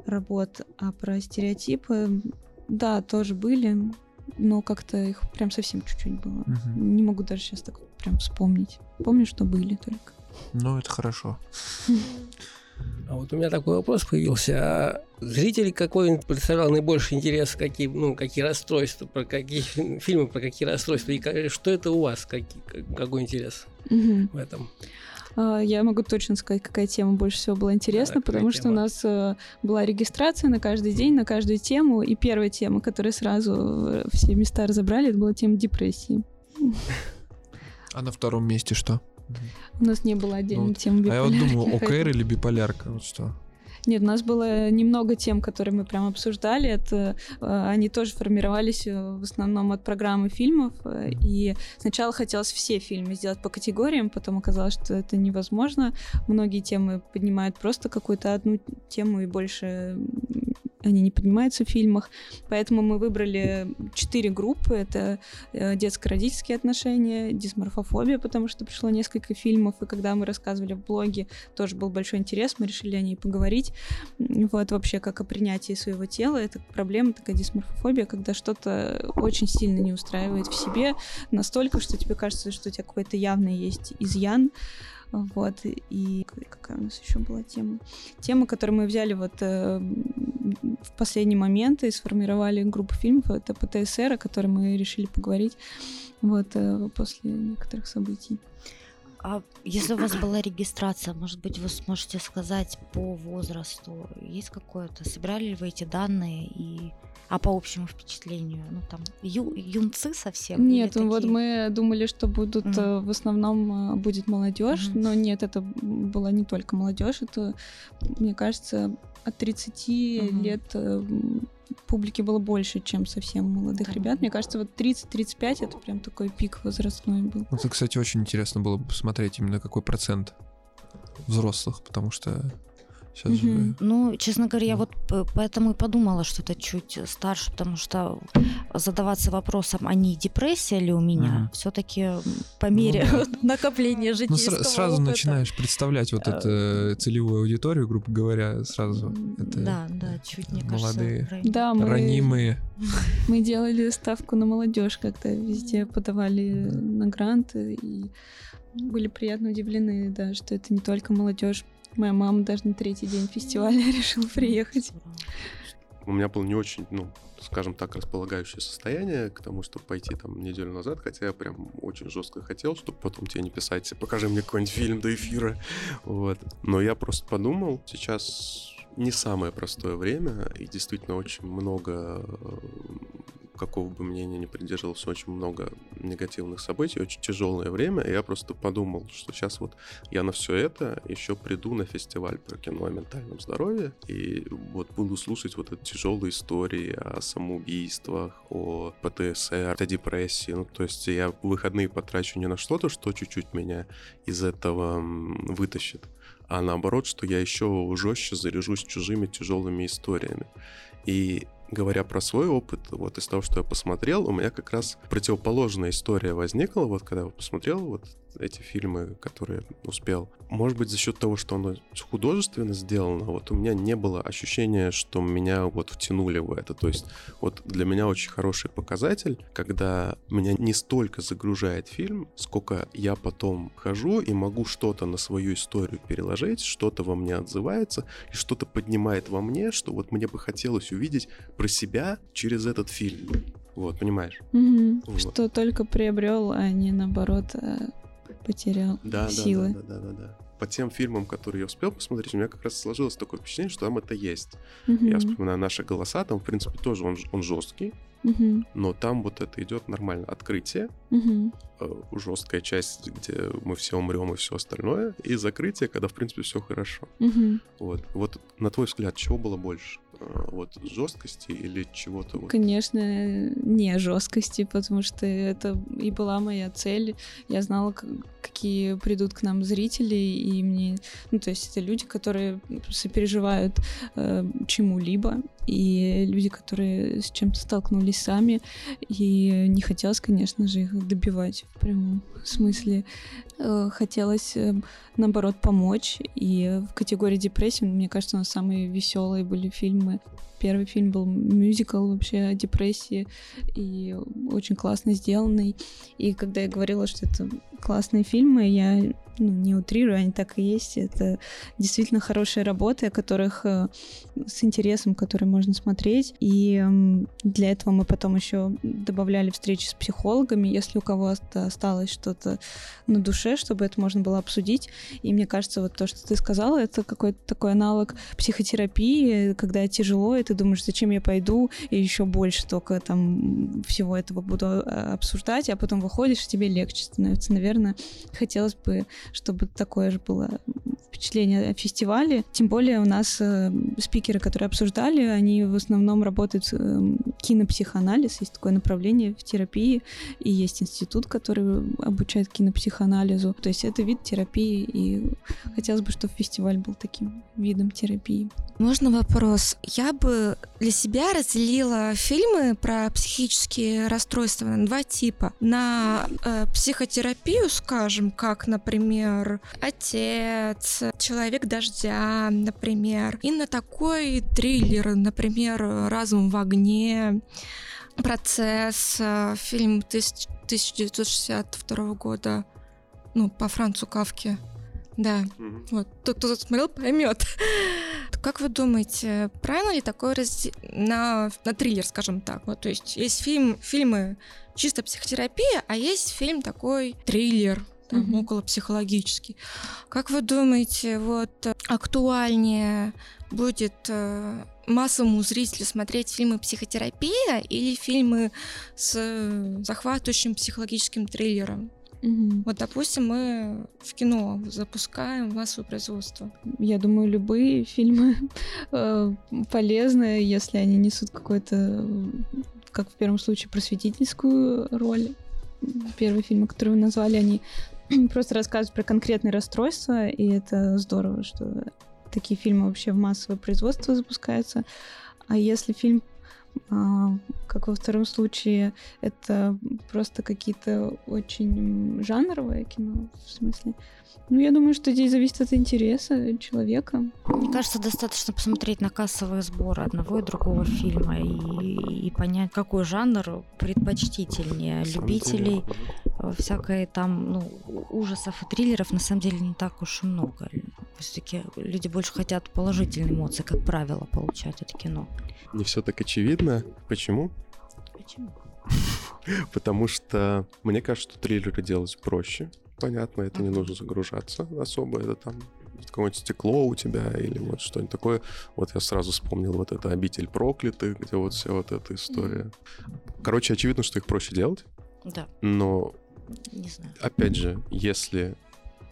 работ. А про стереотипы, да, тоже были, но как-то их прям совсем чуть-чуть было. Угу. Не могу даже сейчас так прям вспомнить. Помню, что были только.
Ну, это хорошо.
А вот у меня такой вопрос появился. А зритель какой представлял наибольший интерес, какие, ну, какие расстройства, про какие фильмы, про какие расстройства, и что это у вас, какие, какой интерес угу. в этом?
А, я могу точно сказать, какая тема больше всего была интересна, да, потому что тема? у нас э, была регистрация на каждый день, на каждую тему, и первая тема, которая сразу э, все места разобрали, это была тема депрессии.
А на втором месте что?
У нас не было отдельной ну, темы
А я вот думаю, ОКР или биполярка, вот что?
Нет, у нас было немного тем, которые мы прям обсуждали. Это э, они тоже формировались э, в основном от программы фильмов. Э, и сначала хотелось все фильмы сделать по категориям, потом оказалось, что это невозможно. Многие темы поднимают просто какую-то одну тему и больше они не поднимаются в фильмах. Поэтому мы выбрали четыре группы. Это э, детско-родительские отношения, дисморфофобия, потому что пришло несколько фильмов, и когда мы рассказывали в блоге, тоже был большой интерес, мы решили о ней поговорить. Вот вообще как о принятии своего тела. Это проблема такая дисморфофобия, когда что-то очень сильно не устраивает в себе, настолько, что тебе кажется, что у тебя какой-то явный есть изъян. Вот, и какая у нас еще была тема? Тема, которую мы взяли вот э, в последний момент и сформировали группу фильмов, это ПТСР, о которой мы решили поговорить вот э, после некоторых событий.
А если у вас была регистрация, может быть, вы сможете сказать по возрасту, есть какое-то, собирали ли вы эти данные и а по общему впечатлению, ну там ю, юнцы совсем?
Нет, вот такие? мы думали, что будут mm. в основном будет молодежь, mm-hmm. но нет, это была не только молодежь, это, мне кажется, от 30 mm-hmm. лет э, публики было больше, чем совсем молодых да. ребят. Мне кажется, вот 30-35 это прям такой пик возрастной был.
Это, кстати, очень интересно было бы посмотреть именно какой процент взрослых, потому что Сейчас угу. же...
Ну, честно говоря, я вот поэтому и подумала, что это чуть старше, потому что задаваться вопросом, а не депрессия ли у меня, угу. все-таки по мере ну, да. накопления ну, житейского
ну, сразу опыта. начинаешь представлять вот эту э, целевую аудиторию, грубо говоря, сразу. Это
да, да, чуть мне
молодые,
кажется,
да, мы,
ранимые.
Мы делали ставку на молодежь, когда везде подавали на гранты и были приятно удивлены, да, что это не только молодежь Моя мама даже на третий день фестиваля решила приехать.
У меня было не очень, ну, скажем так, располагающее состояние к тому, чтобы пойти там неделю назад, хотя я прям очень жестко хотел, чтобы потом тебе не писать, покажи мне какой-нибудь фильм до эфира, вот. Но я просто подумал, сейчас не самое простое время, и действительно очень много какого бы мнения не придерживался, очень много негативных событий, очень тяжелое время, и я просто подумал, что сейчас вот я на все это еще приду на фестиваль про кино о ментальном здоровье, и вот буду слушать вот эти тяжелые истории о самоубийствах, о ПТСР, о депрессии, ну, то есть я выходные потрачу не на что-то, что чуть-чуть меня из этого вытащит, а наоборот, что я еще жестче заряжусь чужими тяжелыми историями. И говоря про свой опыт, вот из того, что я посмотрел, у меня как раз противоположная история возникла, вот когда я посмотрел вот эти фильмы, которые успел. Может быть, за счет того, что оно художественно сделано, вот у меня не было ощущения, что меня вот втянули в это. То есть вот для меня очень хороший показатель, когда меня не столько загружает фильм, сколько я потом хожу и могу что-то на свою историю переложить, что-то во мне отзывается, и что-то поднимает во мне, что вот мне бы хотелось увидеть про себя через этот фильм. Вот, понимаешь?
Угу. Вот. Что только приобрел, а не наоборот э, потерял
да,
силы.
Да, да, да, да, да. По тем фильмам, которые я успел посмотреть, у меня как раз сложилось такое впечатление, что там это есть. Угу. Я вспоминаю наши голоса, там, в принципе, тоже он, он жесткий, угу. но там вот это идет нормально. Открытие, угу. Жесткая часть, где мы все умрем и все остальное, и закрытие, когда, в принципе, все хорошо. Угу. Вот. вот на твой взгляд, чего было больше? Э, вот жесткости или чего-то? Вот?
Конечно, не жесткости, потому что это и была моя цель. Я знала, какие придут к нам зрители, и мне, ну то есть это люди, которые сопереживают э, чему-либо, и люди, которые с чем-то столкнулись сами, и не хотелось, конечно же, их добивать в прямом смысле. Э, хотелось, э, наоборот, помочь. И в категории депрессии, мне кажется, у нас самые веселые были фильмы. Первый фильм был мюзикл вообще о депрессии и очень классно сделанный. И когда я говорила, что это классные фильмы, я ну, не утрирую, они так и есть. Это действительно хорошие работы, о которых э, с интересом, которые можно смотреть. И для этого мы потом еще добавляли встречи с психологами, если у кого-то осталось что-то на душе, чтобы это можно было обсудить. И мне кажется, вот то, что ты сказала, это какой-то такой аналог психотерапии, когда тяжело, и ты думаешь, зачем я пойду, и еще больше только там всего этого буду э, обсуждать, а потом выходишь, и тебе легче становится. Наверное, хотелось бы чтобы такое же было впечатление о фестивале. Тем более у нас э, спикеры, которые обсуждали, они в основном работают э, кинопсихоанализ, есть такое направление в терапии, и есть институт, который обучает кинопсихоанализу. То есть это вид терапии, и хотелось бы, чтобы фестиваль был таким видом терапии.
Можно вопрос? Я бы для себя разделила фильмы про психические расстройства на два типа. На э, психотерапию, скажем, как, например, отец, человек дождя, например, и на такой триллер, например, разум в огне, процесс, э, фильм 1962 года, ну, по Францу Кавке. Да, mm вот. Тот, кто смотрел, поймет. Как вы думаете, правильно ли такое разде... на, на триллер, скажем так? Вот, то есть есть фильм, фильмы чисто психотерапия, а есть фильм такой триллер, там,
Мгм.
около психологический. Как вы думаете, вот э, актуальнее будет э, массовому зрителю смотреть фильмы психотерапия или фильмы с э, захватывающим психологическим триллером?
Мгм.
Вот, допустим, мы в кино запускаем массовое производство.
Я думаю, любые фильмы э, полезны, если они несут какой-то, э, как в первом случае, просветительскую роль. Первые фильмы, которые вы назвали, они просто рассказывают про конкретные расстройства, и это здорово, что такие фильмы вообще в массовое производство запускаются. А если фильм, а, как во втором случае, это просто какие-то очень м, жанровое кино, в смысле, ну, я думаю, что здесь зависит от интереса человека.
Мне кажется, достаточно посмотреть на кассовые сборы одного и другого фильма и, и понять, какой жанр предпочтительнее. Любителей
деле,
всякой там ну, ужасов и триллеров на самом деле не так уж и много. Все-таки люди больше хотят положительные эмоции, как правило, получать от кино.
Не все так очевидно. Почему?
Почему?
Потому что мне кажется, что триллеры делать проще. Понятно, это не нужно загружаться особо. Это там какое-нибудь стекло у тебя или вот что-нибудь такое. Вот я сразу вспомнил вот это «Обитель проклятых», где вот вся вот эта история. Короче, очевидно, что их проще делать,
Да,
но
не знаю.
опять же, если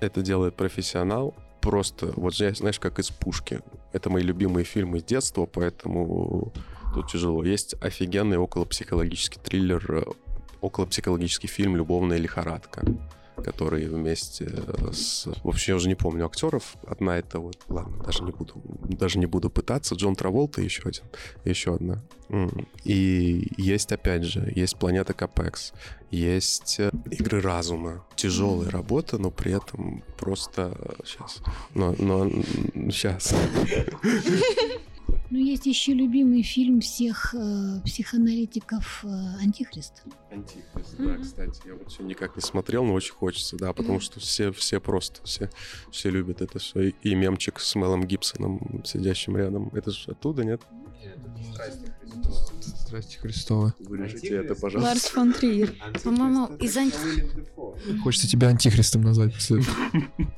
это делает профессионал, просто, вот знаешь, как из пушки. Это мои любимые фильмы с детства, поэтому тут тяжело. Есть офигенный околопсихологический триллер, э, околопсихологический фильм «Любовная лихорадка», который вместе с... В общем, я уже не помню актеров. Одна это вот... Ладно, даже не буду, даже не буду пытаться. Джон Траволта еще один. Еще одна. И есть, опять же, есть «Планета Капекс», есть э, «Игры разума». Тяжелая работа, но при этом просто... Сейчас. Но, но сейчас.
Ну, есть еще любимый фильм всех э, психоаналитиков э, «Антихрист».
Антихрист, да, кстати, я вот все никак не смотрел, но очень хочется, да, потому что все, все просто, все, все любят это все. И, и мемчик с Мелом Гибсоном, сидящим рядом, это же оттуда, нет?
Здрасте, Христова.
Вырежите это, пожалуйста.
Ларс фон Триер.
По-моему, из анти...
Хочется тебя антихристом назвать после этого.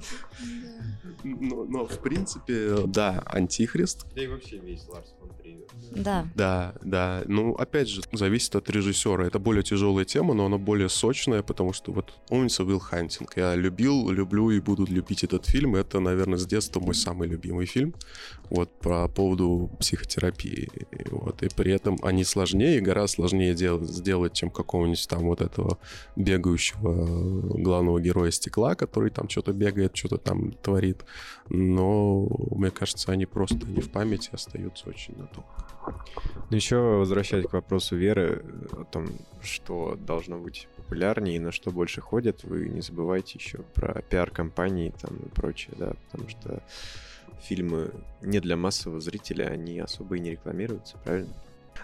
Но, но, в принципе, да, Антихрист,
Да и вообще весь Ларс фон Триер.
Да.
да, да. Ну, опять же, зависит от режиссера. Это более тяжелая тема, но она более сочная, потому что вот помнится Уилл Хантинг. Я любил, люблю и буду любить этот фильм. Это, наверное, с детства мой самый любимый фильм. Вот по поводу психотерапии. И Вот, и при этом они сложнее, гораздо сложнее дел- сделать, чем какого-нибудь там вот этого бегающего э, главного героя стекла, который там что-то бегает, что-то там творит. Но, мне кажется, они просто не в памяти остаются очень надолго.
Ну еще возвращаясь к вопросу Веры э, о том, что должно быть популярнее и на что больше ходят, вы не забывайте еще про пиар-компании там и прочее, да, потому что фильмы не для массового зрителя, они особо и не рекламируются, правильно?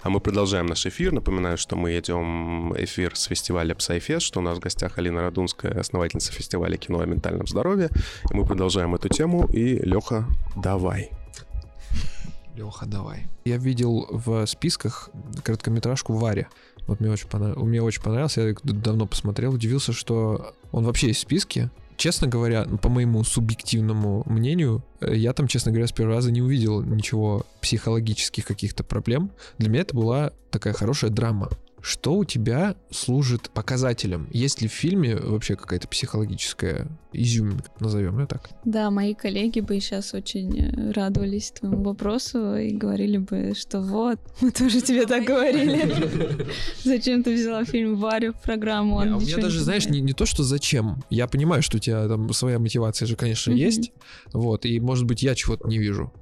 А мы продолжаем наш эфир. Напоминаю, что мы идем эфир с фестиваля Psyfest, что у нас в гостях Алина Радунская, основательница фестиваля кино о ментальном здоровье. И мы продолжаем эту тему. И, Леха, давай.
Леха, давай. Я видел в списках короткометражку Варя. Вот мне очень, понрав... мне очень понравился, я давно посмотрел, удивился, что он вообще есть в списке. Честно говоря, ну, по моему субъективному мнению, э, я там, честно говоря, с первого раза не увидел ничего психологических каких-то проблем. Для меня это была такая хорошая драма. Что у тебя служит показателем? Есть ли в фильме вообще какая-то психологическая изюминка, назовем ее так?
Да, мои коллеги бы сейчас очень э, радовались твоему вопросу и говорили бы, что вот, мы тоже тебе так говорили. Зачем ты взяла фильм Варю в программу?
А у меня даже, знаешь, не,
знает».
не то, что зачем. Я понимаю, что у тебя там своя мотивация же, конечно, есть. Вот, и, может быть, я чего-то не вижу.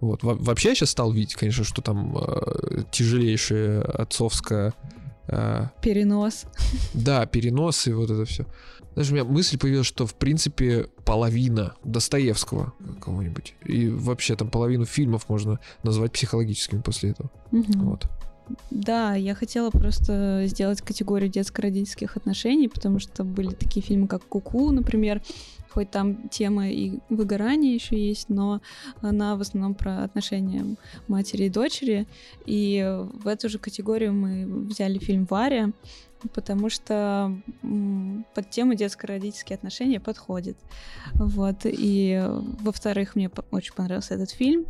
Вот. Во- вообще я сейчас стал видеть, конечно, что там э, тяжелейшая отцовская... э,
Перенос.
да, перенос и вот это все. Знаешь, у меня мысль появилась, что, в принципе, половина Достоевского кого-нибудь, и вообще там половину фильмов можно назвать психологическими после этого.
Мгм.
Вот.
Да, я хотела просто сделать категорию детско-родительских отношений, потому что были такие фильмы, как «Куку», например, хоть там тема и выгорания еще есть, но она в основном про отношения матери и дочери. И в эту же категорию мы взяли фильм «Варя», потому что под тему детско-родительские отношения подходит. Вот. И, во-вторых, мне очень понравился этот фильм,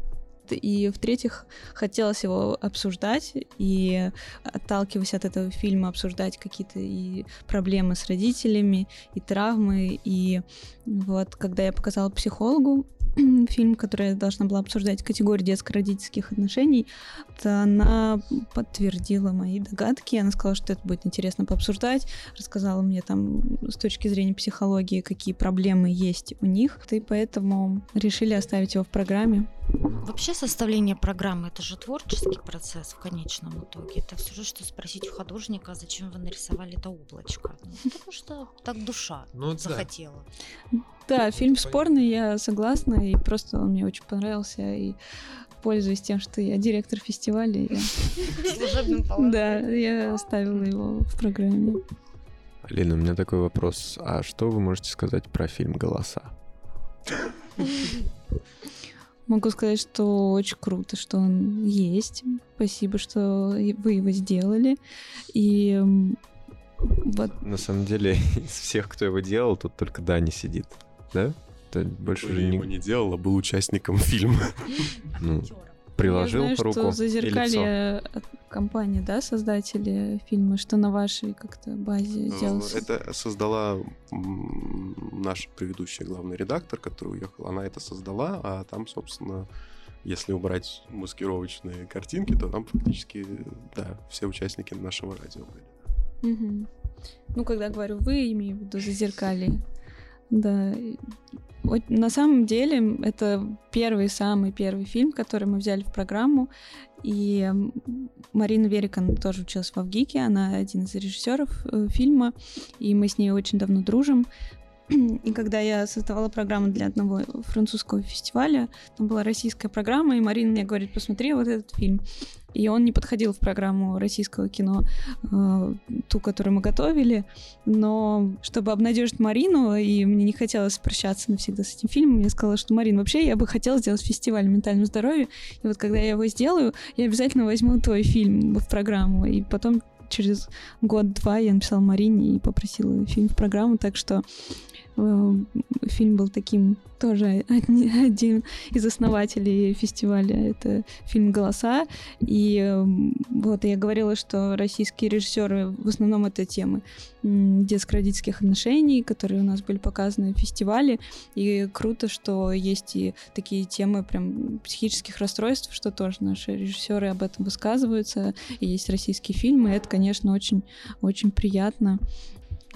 и в-третьих, хотелось его обсуждать и отталкиваясь от этого фильма обсуждать какие-то и проблемы с родителями, и травмы, и вот когда я показала психологу фильм, который я должна была обсуждать категорию детско-родительских отношений, то она подтвердила мои догадки. Она сказала, что это будет интересно пообсуждать, рассказала мне там с точки зрения психологии, какие проблемы есть у них, и поэтому решили оставить его в программе.
Вообще составление программы это же творческий процесс в конечном итоге. Это все же, что спросить у художника, зачем вы нарисовали это облачко. Ну, потому что так душа ну, захотела.
Да, фильм спорный, я согласна, и просто он мне очень понравился, и пользуясь тем, что я директор фестиваля, я... Да, я оставила его в программе.
Алина, у меня такой вопрос. А что вы можете сказать про фильм «Голоса»?
Могу сказать, что очень круто, что он есть. Спасибо, что вы его сделали. И
вот. На самом деле, из всех, кто его делал, тут только Дани сидит, да?
Больше же не... не делал, а был участником фильма.
Ну, приложил
Я знаю,
руку
что «Зазеркалье» компания, да, создатели фильма, что на вашей как-то базе
ну, делалось? Это создала наша предыдущая главный редактор, который уехал. Она это создала, а там, собственно, если убрать маскировочные картинки, то там фактически, да, все участники нашего радио были.
Угу. Ну, когда говорю вы, имею в виду зазеркалье. Да, на самом деле, это первый, самый первый фильм, который мы взяли в программу. И Марина Верикан тоже училась в Авгике, она один из режиссеров э, фильма, и мы с ней очень давно дружим. И когда я создавала программу для одного французского фестиваля, там была российская программа, и Марина мне говорит, посмотри вот этот фильм. И он не подходил в программу российского кино, э, ту, которую мы готовили. Но чтобы обнадежить Марину, и мне не хотелось прощаться навсегда с этим фильмом, я сказала, что, Марин, вообще я бы хотела сделать фестиваль ментального здоровья. И вот когда я его сделаю, я обязательно возьму твой фильм в программу. И потом через год-два я написала Марине и попросила фильм в программу, так что Э, фильм был таким тоже один из основателей фестиваля. Это фильм «Голоса». И эм, вот я говорила, что российские режиссеры в основном это темы детско-родительских отношений, которые у нас были показаны в фестивале. И круто, что есть и такие темы прям психических расстройств, что тоже наши режиссеры об этом высказываются. И есть российские фильмы. И это, конечно, очень, очень приятно.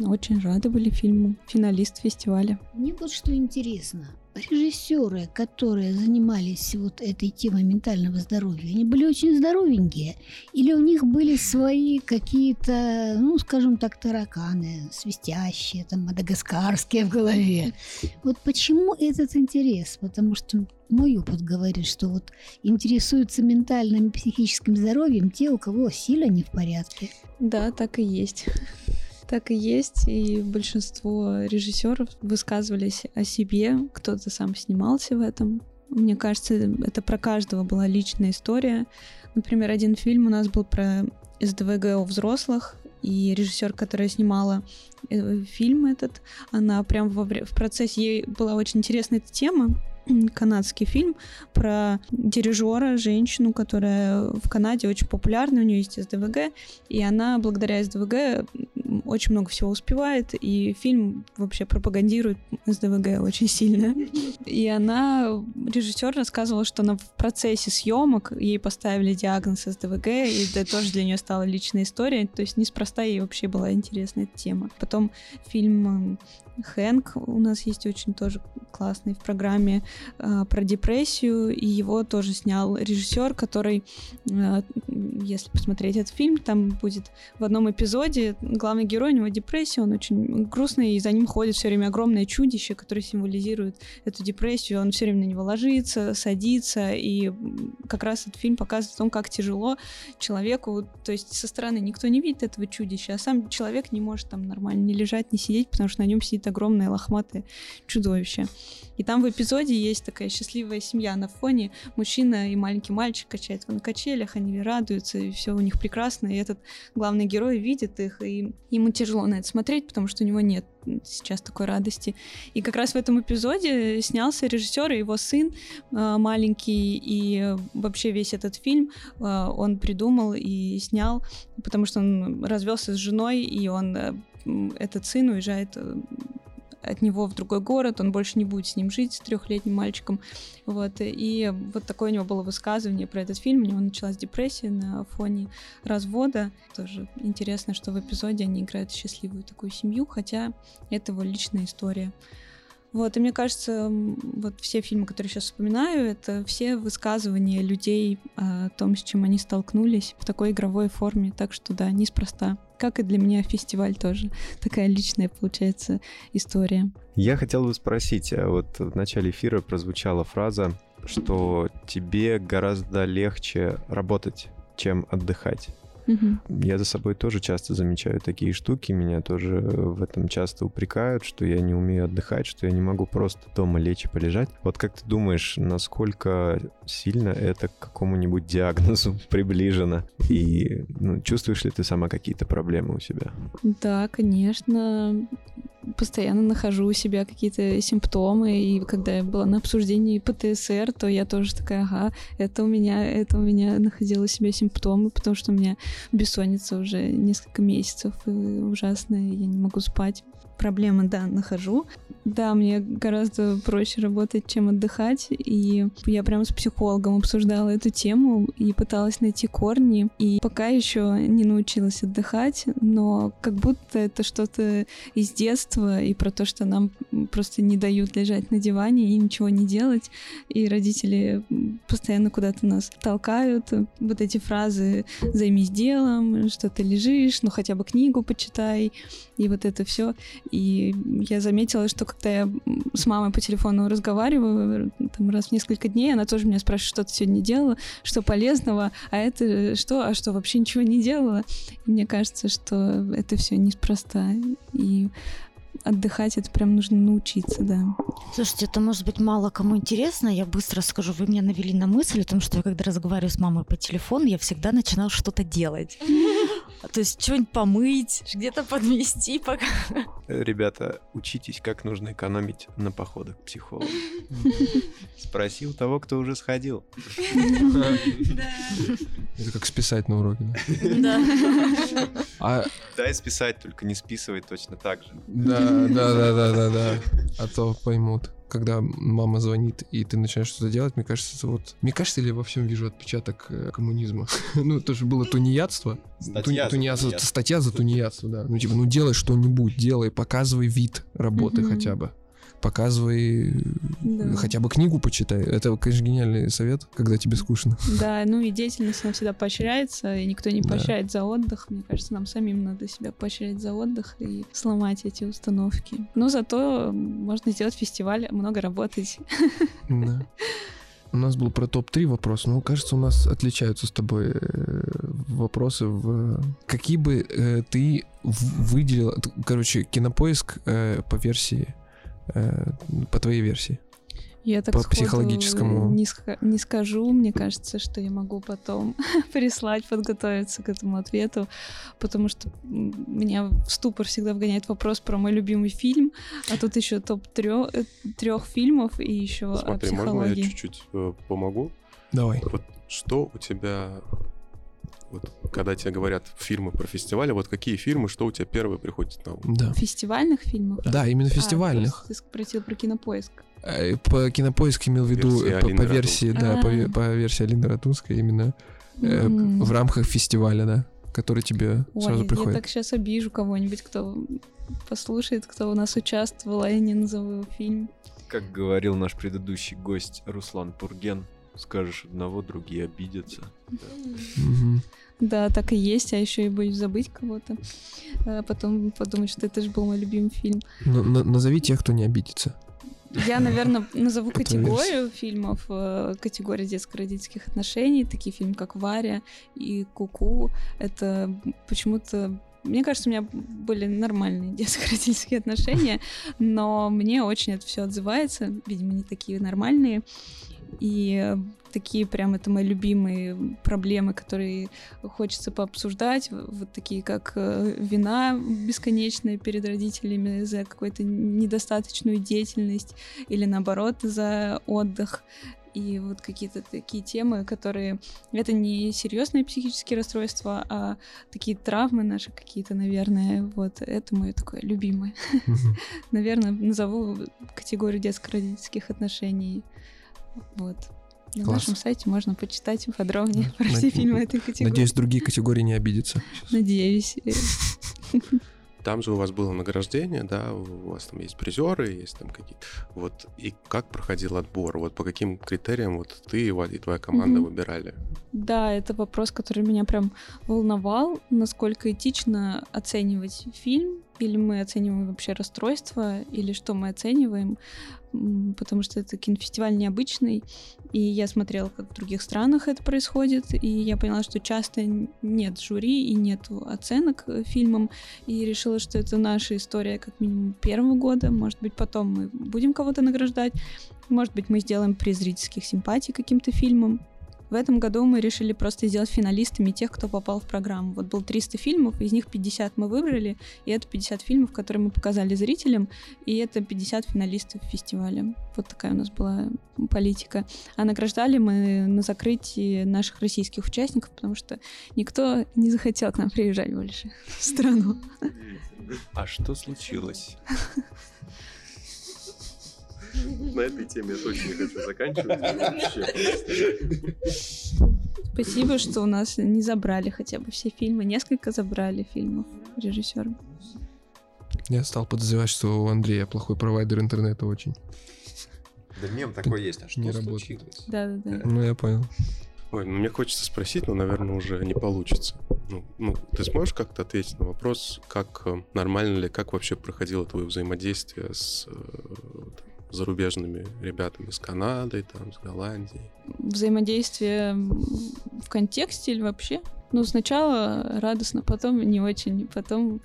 Очень рады были фильму. Финалист фестиваля.
Мне вот что интересно. Режиссеры, которые занимались вот этой темой ментального здоровья, они были очень здоровенькие? Или у них были свои какие-то, ну, скажем так, тараканы, свистящие, там, мадагаскарские в голове? Вот почему этот интерес? Потому что мой опыт говорит, что вот интересуются ментальным и психическим здоровьем те, у кого сила не в порядке.
Да, так и есть так и есть, и большинство режиссеров высказывались о себе, кто-то сам снимался в этом. Мне кажется, это про каждого была личная история. Например, один фильм у нас был про СДВГ у взрослых, и режиссер, которая снимала э, фильм этот, она прям во, в процессе, ей была очень интересна эта тема, канадский фильм про дирижера, женщину, которая в Канаде очень популярна, у нее есть СДВГ, и она благодаря СДВГ очень много всего успевает, и фильм вообще пропагандирует СДВГ очень сильно. И она, режиссер рассказывала, что она в процессе съемок ей поставили диагноз СДВГ, и это тоже для нее стала личная история, то есть неспроста ей вообще была интересна эта тема. Потом фильм Хэнк у нас есть очень тоже классный в программе э, про депрессию, и его тоже снял режиссер, который, э, если посмотреть этот фильм, там будет в одном эпизоде главный герой, у него депрессия, он очень грустный, и за ним ходит все время огромное чудище, которое символизирует эту депрессию, он все время на него ложится, садится, и как раз этот фильм показывает о том, как тяжело человеку, то есть со стороны никто не видит этого чудища, а сам человек не может там нормально не лежать, не сидеть, потому что на нем сидит огромное лохматое чудовище. И там в эпизоде есть такая счастливая семья на фоне. Мужчина и маленький мальчик качают на качелях, они радуются, и все у них прекрасно. И этот главный герой видит их, и ему тяжело на это смотреть, потому что у него нет сейчас такой радости. И как раз в этом эпизоде снялся режиссер и его сын э, маленький, и вообще весь этот фильм э, он придумал и снял, потому что он развелся с женой, и он э, этот сын уезжает от него в другой город, он больше не будет с ним жить, с трехлетним мальчиком. Вот, и вот такое у него было высказывание про этот фильм. У него началась депрессия на фоне развода. Тоже интересно, что в эпизоде они играют счастливую такую семью, хотя это его личная история. Вот, и мне кажется, вот все фильмы, которые сейчас вспоминаю, это все высказывания людей о том, с чем они столкнулись в такой игровой форме. Так что да, неспроста. Как и для меня фестиваль тоже. Такая личная, получается, история.
Я хотел бы спросить, а вот в начале эфира прозвучала фраза, что тебе гораздо легче работать, чем отдыхать. Угу. Я за собой тоже часто замечаю такие штуки, меня тоже в этом часто упрекают, что я не умею отдыхать, что я не могу просто дома лечь и полежать. Вот как ты думаешь, насколько сильно это к какому-нибудь диагнозу приближено? И ну, чувствуешь ли ты сама какие-то проблемы у себя?
Да, конечно постоянно нахожу у себя какие-то симптомы, и когда я была на обсуждении ПТСР, то я тоже такая, ага, это у меня, это у меня находила у себя симптомы, потому что у меня бессонница уже несколько месяцев, ужасная, я не могу спать проблемы, да, нахожу. Да, мне гораздо проще работать, чем отдыхать. И я прямо с психологом обсуждала эту тему и пыталась найти корни. И пока еще не научилась отдыхать, но как будто это что-то из детства и про то, что нам просто не дают лежать на диване и ничего не делать. И родители постоянно куда-то нас толкают. Вот эти фразы «займись делом», «что ты лежишь», «ну хотя бы книгу почитай», и вот это все. И я заметила, что когда я с мамой по телефону разговариваю, там раз в несколько дней, она тоже меня спрашивает, что ты сегодня делала, что полезного, а это что, а что, вообще ничего не делала. И мне кажется, что это все неспроста. И отдыхать это прям нужно научиться, да.
Слушайте, это может быть мало кому интересно, я быстро скажу, вы меня навели на мысль о том, что я когда разговариваю с мамой по телефону, я всегда начинала что-то делать. То есть что-нибудь помыть, где-то подмести пока.
Ребята, учитесь, как нужно экономить на походах к психологу. Спроси у того, кто уже сходил.
Это как списать на уроке.
Да.
А... Дай списать, только не списывай точно так же.
Да, да, да, да, да, да. А то поймут когда мама звонит, и ты начинаешь что-то делать, мне кажется, это вот... Мне кажется, или во всем вижу отпечаток э, коммунизма. ну, тоже было тунеядство.
Статья,
Ту, тунеядство, статья за тунеядство, да. Ну, типа, ну, делай что-нибудь, делай, показывай вид работы хотя бы показывай, да. хотя бы книгу почитай. Это, конечно, гениальный совет, когда тебе скучно.
Да, ну и деятельность, она всегда поощряется, и никто не поощряет да. за отдых. Мне кажется, нам самим надо себя поощрять за отдых и сломать эти установки. Но зато можно сделать фестиваль, много работать.
Да. У нас был про топ-3 вопрос, но кажется, у нас отличаются с тобой э, вопросы в... Какие бы э, ты выделил... Короче, кинопоиск э, по версии по твоей версии?
Я так
по психологическому
не, не скажу. Мне кажется, что я могу потом прислать, подготовиться к этому ответу, потому что меня в ступор всегда вгоняет вопрос про мой любимый фильм, а тут еще топ трех, э, трех фильмов и еще
Смотри,
о психологии.
можно я чуть-чуть э, помогу?
Давай.
Вот что у тебя вот когда тебе говорят фильмы про фестивали, вот какие фильмы, что у тебя первое приходит на ум?
Да.
Фестивальных фильмов?
Да, именно а, фестивальных.
А, ты спросил про кинопоиск.
Э, по кинопоиск имел в виду э, по, по версии, да, по, а. по версии Алины Ратунской именно э, в рамках фестиваля, да, который тебе
Ой,
сразу приходит.
Я так сейчас обижу кого-нибудь, кто послушает, кто у нас участвовал, а я не назову фильм.
Как говорил наш предыдущий гость Руслан Пурген, скажешь одного, другие обидятся.
Мгм.
Да, так и есть, а еще и боюсь забыть кого-то. А потом подумать, что это же был мой любимый фильм.
Ну, на- Назови тех, кто не обидится.
Я, наверное, назову категорию фильмов, э, категория детско-родительских отношений, такие фильмы, как «Варя» и «Куку». Это почему-то мне кажется, у меня были нормальные детско-родительские отношения, но мне очень это все отзывается, видимо, не такие нормальные. И э, такие прям это мои любимые проблемы, которые хочется пообсуждать, вот такие как э, вина бесконечная перед родителями за какую-то недостаточную деятельность или наоборот за отдых. И вот какие-то такие темы, которые... Это не серьезные психические расстройства, а такие травмы наши какие-то, наверное. Вот это мое такое любимое. Наверное, назову категорию детско-родительских отношений. Вот. На
Класс.
нашем сайте можно почитать подробнее про все фильмы этой категории.
Надеюсь, другие категории не обидятся.
Надеюсь.
Там же у вас было награждение, да, у вас там есть призеры, есть там какие-то. Вот, и как проходил отбор? Вот по каким критериям вот ты и твоя команда
Мгм.
выбирали?
Да, это вопрос, который меня прям волновал, насколько этично оценивать фильм, или мы оцениваем вообще расстройство, или что мы оцениваем, потому что это кинофестиваль необычный, и я смотрела, как в других странах это происходит, и я поняла, что часто нет жюри и нет оценок э, фильмам, и решила, что это наша история как минимум первого года, может быть, потом мы будем кого-то награждать, может быть, мы сделаем приз зрительских симпатий каким-то фильмам, в этом году мы решили просто сделать финалистами тех, кто попал в программу. Вот было 300 фильмов, из них 50 мы выбрали, и это 50 фильмов, которые мы показали зрителям, и это 50 финалистов фестиваля. Вот такая у нас была политика. А награждали мы на закрытии наших российских участников, потому что никто не захотел к нам приезжать больше в страну.
А что случилось?
На этой теме я точно не хочу заканчивать.
Спасибо, что у нас не забрали хотя бы все фильмы. Несколько забрали фильмов режиссером.
Я стал подозревать, что у Андрея плохой провайдер интернета очень.
Да мем такой есть, а что
Не работает.
случилось?
Да-да-да.
Ну, я понял.
Ой, ну мне хочется спросить, но, наверное, уже не получится. Ну, ну, ты сможешь как-то ответить на вопрос, как э, нормально ли, как вообще проходило твое взаимодействие с э, зарубежными ребятами, с Канадой, там, с Голландией?
взаимодействие в контексте или вообще? Ну, сначала радостно, потом не очень, потом...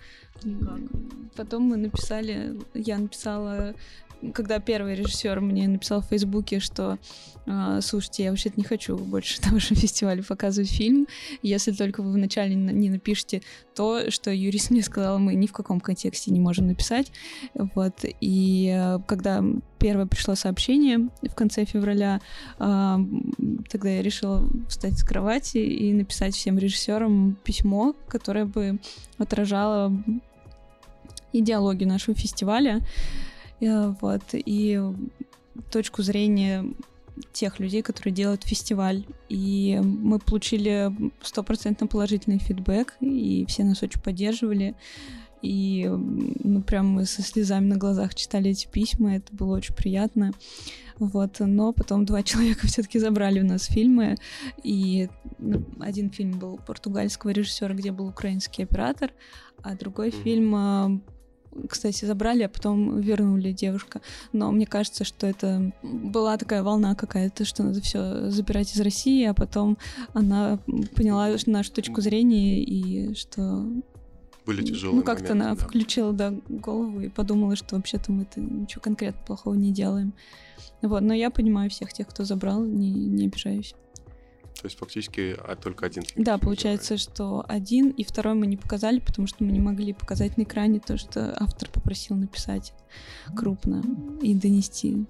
Потом мы написали, я написала, когда первый режиссер мне написал в Фейсбуке, что а, слушайте, я вообще-то не хочу больше на вашем фестивале показывать фильм, если только вы вначале на- не напишите то, что юрист мне сказал, мы ни в каком контексте не можем написать. Вот. И э, когда первое пришло сообщение в конце февраля, а, тогда я решила встать с кровати и написать всем режиссерам письмо, которое бы отражало идеологию нашего фестиваля. Э, Вот. И точку зрения тех людей, которые делают фестиваль. И мы получили стопроцентно положительный фидбэк, и все нас очень поддерживали. И ну, прям мы со слезами на глазах читали эти письма, это было очень приятно. Вот, но потом два человека все-таки забрали у нас фильмы, и ну, один фильм был португальского режиссера, где был украинский оператор, а другой фильм, а, кстати, забрали, а потом вернули девушка. Но мне кажется, что это была такая волна какая-то, что надо все забирать из России, а потом она поняла нашу точку зрения и что
Были тяжелые
ну, как-то она
да.
включила да, голову и подумала, что вообще-то мы-то ничего конкретно плохого не делаем. Вот, но я понимаю всех тех, кто забрал, не, не обижаюсь.
То есть фактически а, только один фильм.
Да, получается, что один и второй мы не показали, потому что мы не могли показать на экране то, что автор попросил написать крупно и донести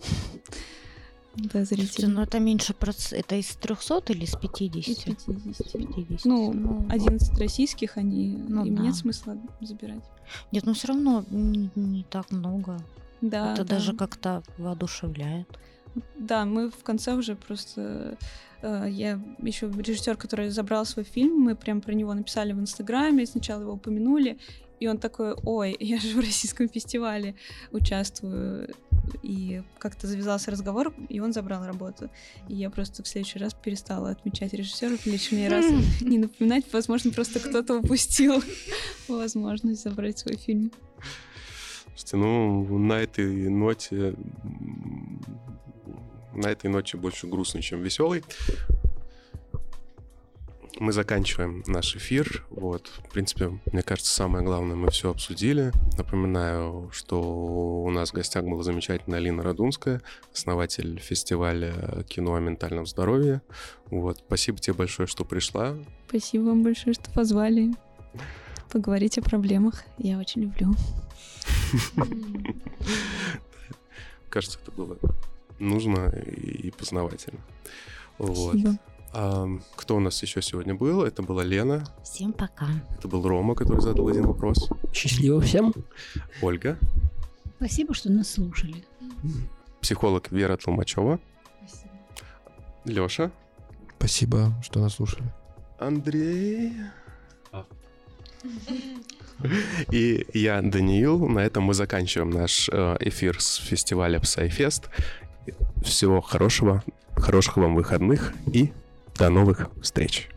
до
Слушайте,
зрителей.
ну это меньше проц... Это из 300 или из 50?
Из 50.
50.
Ну, 11 российских, они
Ну
им
да.
нет смысла забирать.
Нет, ну все равно не, не так много.
Да,
это
да.
даже как-то воодушевляет.
Да, мы в конце уже просто... э, я еще режиссер, который забрал свой фильм, мы прям про него написали в Инстаграме, сначала его упомянули, И он такой, ой, я же в российском фестивале участвую. И как-то завязался разговор, и он забрал работу. И я просто в следующий раз перестала отмечать режиссеров, лишний раз не напоминать. Возможно, просто кто-то упустил возможность забрать свой фильм.
Слушайте, ну, на этой ноте... На этой ноте больше грустный, чем веселый мы заканчиваем наш эфир. Вот, в принципе, мне кажется, самое главное мы все обсудили. Напоминаю, что у нас в гостях была замечательная Алина Радунская, основатель фестиваля кино о ментальном здоровье. Вот, спасибо тебе большое, что пришла.
Спасибо вам большое, что позвали поговорить о проблемах. Я очень люблю.
Кажется, это было нужно и познавательно. Вот.
Спасибо.
А, кто у нас еще сегодня был? Это была Лена.
Всем пока.
Это был Рома, который задал один вопрос.
Счастливо всем.
Ольга.
Спасибо, что нас слушали.
Психолог Вера Толмачева. Леша.
Спасибо, что нас слушали.
Андрей. И я, Даниил. На этом мы заканчиваем наш э, эфир с фестиваля Psyfest. Всего хорошего, хороших вам выходных и до новых встреч.